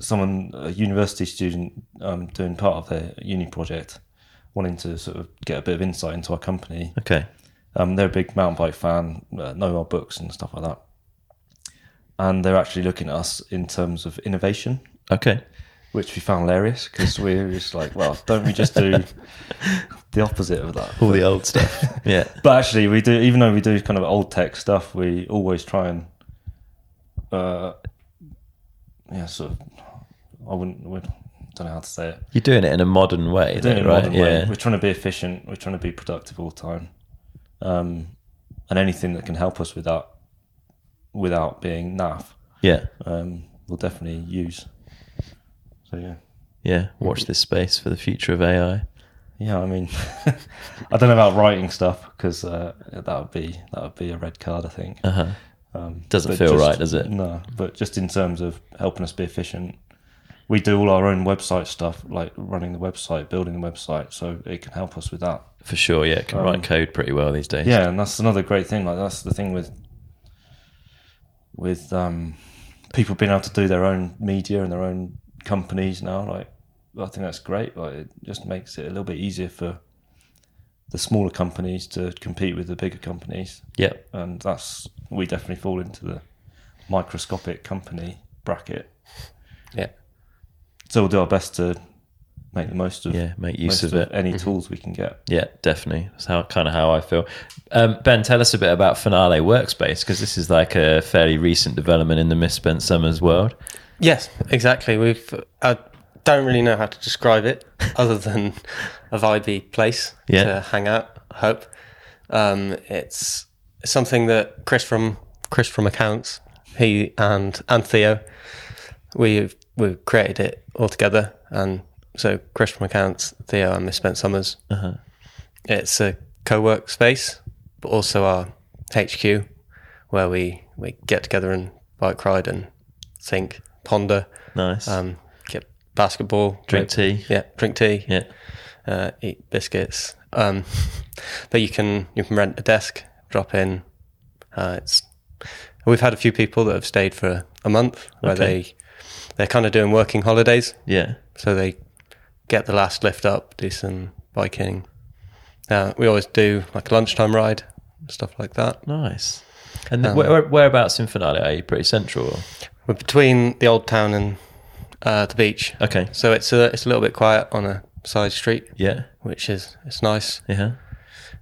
someone a university student um, doing part of their uni project, wanting to sort of get a bit of insight into our company. Okay. Um, they're a big mountain bike fan, uh, know our books and stuff like that. And they're actually looking at us in terms of innovation, Okay. which we found hilarious because we're just like, well, don't we just do the opposite of that? All the old stuff. yeah. But actually, we do, even though we do kind of old tech stuff, we always try and, uh, yeah, sort of, I wouldn't, would, don't know how to say it. You're doing it in a modern way, We're doing it though, in a right? modern way. Yeah. We're trying to be efficient. We're trying to be productive all the time. Um, and anything that can help us with that without being naff, Yeah. um, we'll definitely use. So yeah. Yeah. Watch this space for the future of AI. Yeah, I mean, I don't know about writing stuff because uh, that would be that would be a red card, I think. Uh huh. Um, Doesn't feel just- right, does it? No, but just in terms of helping us be efficient, we do all our own website stuff, like running the website, building the website, so it can help us with that. For sure. Yeah. It can Um, write code pretty well these days. Yeah, and that's another great thing. Like that's the thing with with um, people being able to do their own media and their own companies now. Like I think that's great. Like it just makes it a little bit easier for the smaller companies to compete with the bigger companies, Yeah. and that's we definitely fall into the microscopic company bracket. Yeah. So we'll do our best to make the most of Yeah, make use most of it. any tools we can get. Yeah, definitely. That's how kind of how I feel. Um, ben, tell us a bit about Finale Workspace because this is like a fairly recent development in the Misspent Summers world. Yes, exactly. We've. I don't really know how to describe it other than a vibey place Yeah. to hang out. I hope um, it's something that Chris from Chris from Accounts, he and and Theo, we've we've created it all together, and so Chris from Accounts, Theo, and Misspent Summers. Uh-huh. It's a co-work space, but also our HQ, where we we get together and bike ride and think, ponder, Nice. um, get basketball, Drink tea. yeah, drink tea, Yeah. uh, eat biscuits. Um, but you can you can rent a desk, drop in. Uh, it's we've had a few people that have stayed for a month where Okay. they they're kind of doing working holidays, Yeah. so they get the last lift up, do some biking. Uh, we always do like a lunchtime ride, stuff like that. Nice. And Um, where, whereabouts in Finale are you? Pretty central? We're between the old town and uh, the beach, Okay. so it's a it's a little bit quiet on a side street, Yeah. which is it's nice. Yeah.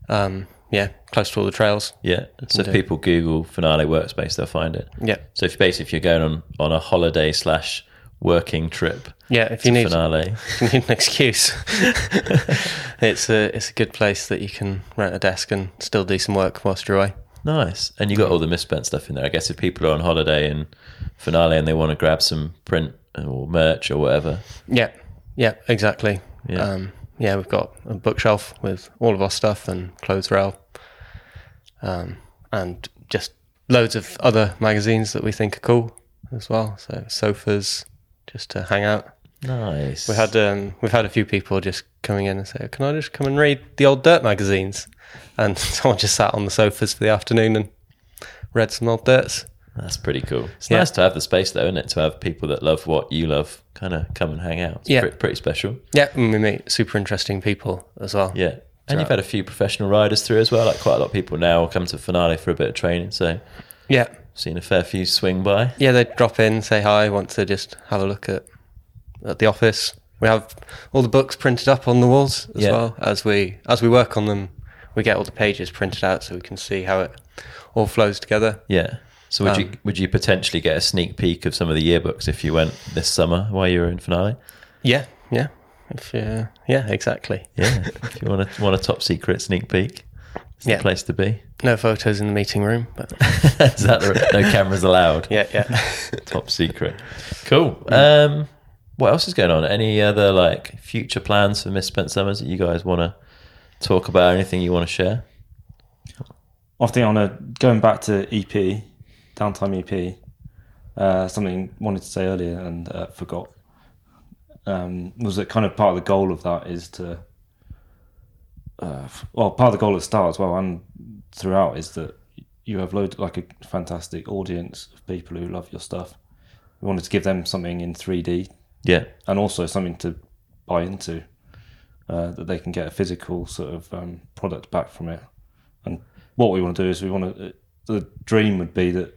Um, yeah, close to all the trails. Yeah. So if people Google Finale Workspace, they'll find it. Yeah, So if basically if you're going on, on a holiday slash working trip yeah. If you need Finale, you need an excuse, it's a it's a good place that you can rent a desk and still do some work whilst you're away. nice. And you got all the misspent stuff in there. I guess if people are on holiday in Finale and they want to grab some print or merch or whatever, Yeah, yeah, exactly. Yeah. Um, yeah, we've got a bookshelf with all of our stuff and clothes rail, um, and just loads of other magazines that we think are cool as well. So sofas, just to hang out. nice. We had um, we've had a few people just coming in and say, "Can I just come and read the old dirt magazines?" And someone just sat on the sofas for the afternoon and read some old dirts. That's pretty cool. It's Yeah. nice to have the space, though, isn't it? To have people that love what you love kind of come and hang out. It's Yeah. pretty, pretty special. Yeah, and we meet super interesting people as well. Yeah. And you've had a few professional riders through as well. Like quite a lot of people now come to Finale for a bit of training. So yeah, seen a fair few swing by. yeah. They drop in, say hi, want to just have a look at at the office. We have all the books printed up on the walls as Yeah. well as we as we work on them. We get all the pages printed out so we can see how it all flows together. Yeah. So would you Um, would you potentially get a sneak peek of some of the yearbooks if you went this summer while you were in Finale? Yeah, yeah, if uh, yeah, exactly. Yeah. if you want a want a top secret sneak peek, it's Yeah. the place to be. No photos in the meeting room, but Is that the, no cameras allowed? yeah, yeah. Top secret. Cool. Um, what else is going on? Any other like future plans for Misspent Summers that you guys want to talk about? Anything you want to share? I think on a going back to EP, downtime EP, uh, something I wanted to say earlier and uh, forgot um, was that kind of part of the goal of that is to, uh, well, part of the goal at the start as well and throughout is that you have loads like a fantastic audience of people who love your stuff. We wanted to give them something in 3D Yeah. and also something to buy into uh, that they can get a physical sort of um, product back from it. And what we want to do is we want to. The dream would be that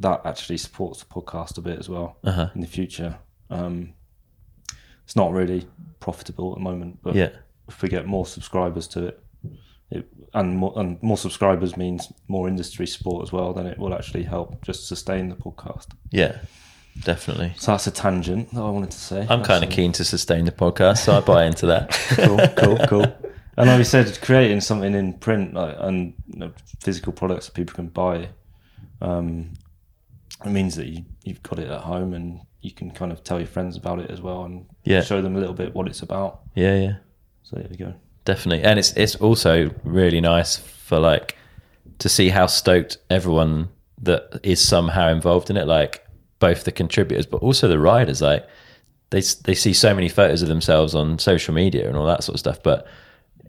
that actually supports the podcast a bit as well Uh-huh. in the future. Um, it's not really profitable at the moment, but Yeah. if we get more subscribers to it, it and more and more subscribers means more industry support as well. Then it will actually help just sustain the podcast. Yeah. Definitely. So that's a tangent that I wanted to say. I'm kind of keen to sustain the podcast, so I buy into that. cool, cool, cool. And like we said, creating something in print like, and you know, physical products that people can buy, um, it means that you, you've got it at home and you can kind of tell your friends about it as well and Yeah. show them a little bit what it's about. Yeah, yeah. So there we go. definitely and it's it's also really nice for like to see how stoked everyone that is somehow involved in it like both the contributors but also the riders like they they see so many photos of themselves on social media and all that sort of stuff but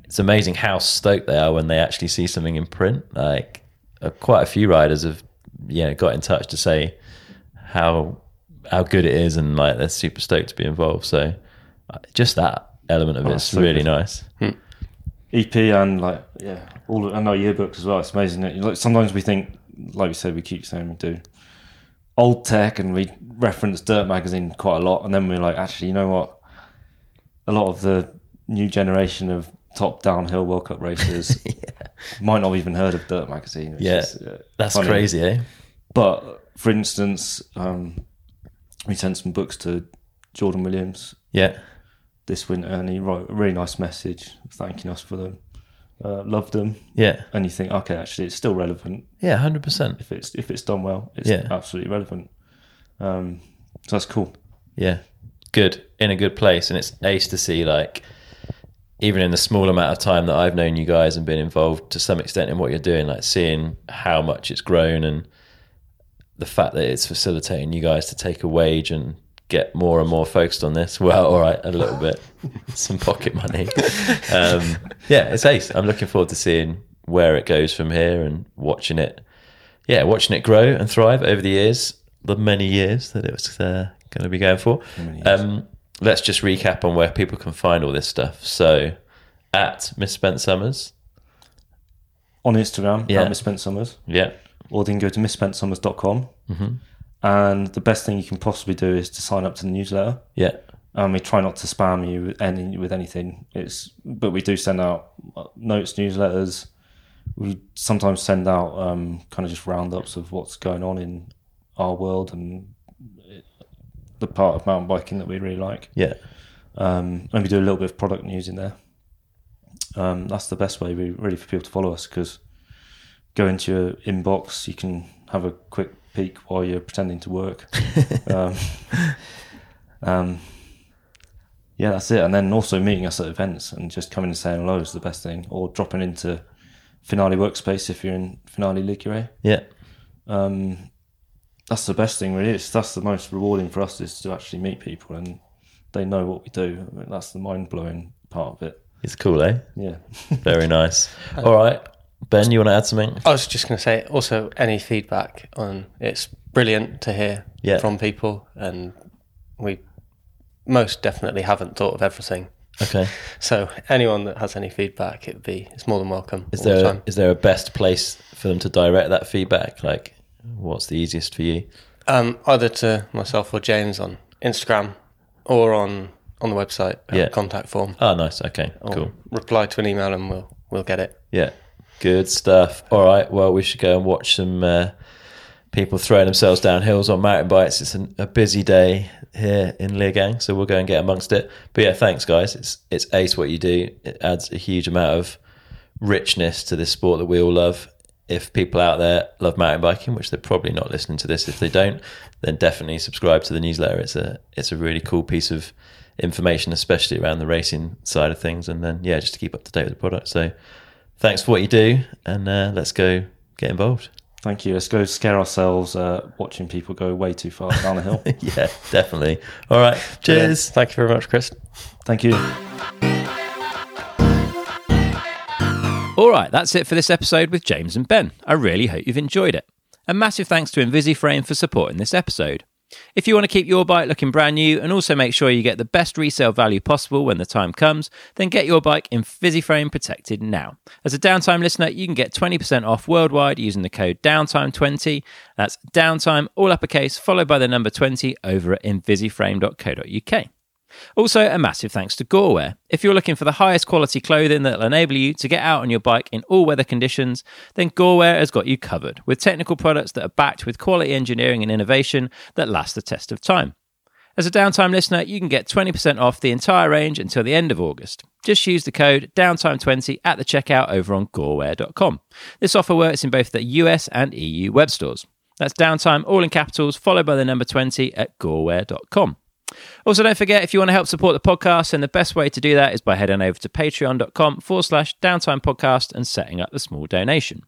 it's amazing how stoked they are when they actually see something in print like uh, quite a few riders have you know got in touch to say how how good it is and like they're super stoked to be involved so uh, just that element of Oh, it's so really good. nice EP E and like yeah, all and our yearbooks as well. It's amazing. That, like sometimes we think, like we said, we keep saying we do old tech and we reference Dirt magazine quite a lot, and then we're like, actually, you know what? a lot of the new generation of top downhill World Cup racers might not have even heard of Dirt Magazine. which Yeah. is, uh, That's funny. crazy, eh? But for instance, um, we sent some books to Jordan Williams Yeah. this winter, and he wrote a really nice message thanking us for them. Uh, loved them, Yeah. and you think, okay, actually, it's still relevant Yeah, 100%. if it's if it's done well. It's Yeah. absolutely relevant. Um, so that's cool. Yeah. Good. In a good place. And it's ace to see, like, even in the small amount of time that I've known you guys and been involved to some extent in what you're doing, like seeing how much it's grown and the fact that it's facilitating you guys to take a wage and get more and more focused on this. Well, all right, a little bit, some pocket money. Um, yeah, it's ace. I'm looking forward to seeing where it goes from here and watching it. Yeah, watching it grow and thrive over the years, the many years that it was uh, going to be going for. Um, let's just recap on where people can find all this stuff. So, at Misspent Summers, On Instagram, Yeah. at Misspent Summers, yeah, or then go to misspentsummers.com. Mm-hmm. And the best thing you can possibly do is to sign up to the newsletter. yeah, Um, we try not to spam you with any with anything. It's but we do send out uh, notes, newsletters. We sometimes send out um, kind of just roundups of what's going on in our world and the part of mountain biking that we really like. yeah, Um, and we do a little bit of product news in there. Um, that's the best way, really, for people to follow us because go into your inbox, you can have a quick peek while you're pretending to work. um, um, yeah, that's it. And then also meeting us at events and just coming and saying hello is the best thing, or dropping into Finale Workspace if you're in Finale Ligure. yeah, Um, that's the best thing, really. It's, that's the most rewarding for us is to actually meet people and they know what we do. I mean, that's the mind blowing part of it. it's cool, eh? Yeah. Very nice. All right, Ben, you want to add something? I was just going to say, also, any feedback on it's brilliant to hear Yeah. from people, and we most definitely haven't thought of everything. Okay. So, anyone that has any feedback, it'd be it's more than welcome. Is all the there time. is there a best place for them to direct that feedback? Like, what's the easiest for you? Um, either to myself or James on Instagram or on on the website uh, Yeah. contact form. Oh, nice. Okay, Or cool. Reply to an email and we'll we'll get it. Yeah, good stuff. All right, well, we should go and watch some uh, people throwing themselves down hills on mountain bikes. It's an, a busy day here in Leogang, so we'll go and get amongst it. But yeah, thanks, guys. It's it's ace what you do. It adds a huge amount of richness to this sport that we all love. If people out there love mountain biking, which they're probably not listening to this, if they don't, then definitely subscribe to the newsletter. It's a it's a really cool piece of information, especially around the racing side of things. And then yeah, just to keep up to date with the product. So thanks for what you do, and uh, let's go get involved. Thank you. Let's go scare ourselves uh, watching people go way too far down a hill. yeah, definitely. All right, cheers. Thank you very much, Chris. Thank you. All right, that's it for this episode with James and Ben. I really hope you've enjoyed it. A massive thanks to Invisiframe for supporting this episode. If you want to keep your bike looking brand new and also make sure you get the best resale value possible when the time comes, then get your bike in Invisiframe protected now. As a downtime listener, you can get 20% off worldwide using the code downtime20. That's downtime, all uppercase, followed by the number 20 over at invisiframe.co.uk. Also, a massive thanks to Gorewear. If you're looking for the highest quality clothing that'll enable you to get out on your bike in all weather conditions, then Gorewear has got you covered with technical products that are backed with quality engineering and innovation that last the test of time. As a downtime listener, you can get 20% off the entire range until the end of August. Just use the code downtime20 at the checkout over on gorewear.com. This offer works in both the US and EU web stores. That's downtime all in capitals followed by the number 20 at gorewear.com. Also, don't forget if you want to help support the podcast, then the best way to do that is by heading over to patreon.com forward slash downtime podcast and setting up the small donation.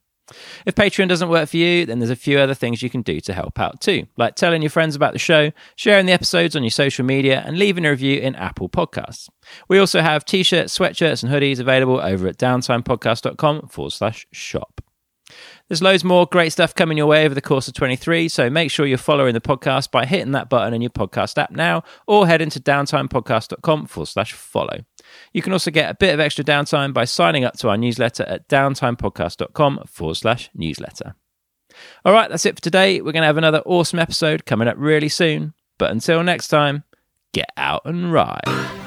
If Patreon doesn't work for you, then there's a few other things you can do to help out too, like telling your friends about the show, sharing the episodes on your social media, and leaving a review in Apple Podcasts. We also have t shirts, sweatshirts, and hoodies available over at downtimepodcast.com forward slash shop. There's loads more great stuff coming your way over the course of 23, so make sure you're following the podcast by hitting that button in your podcast app now or head into downtimepodcast.com forward slash follow. You can also get a bit of extra downtime by signing up to our newsletter at downtimepodcast.com forward slash newsletter. All right, that's it for today. We're going to have another awesome episode coming up really soon. But until next time, get out and ride.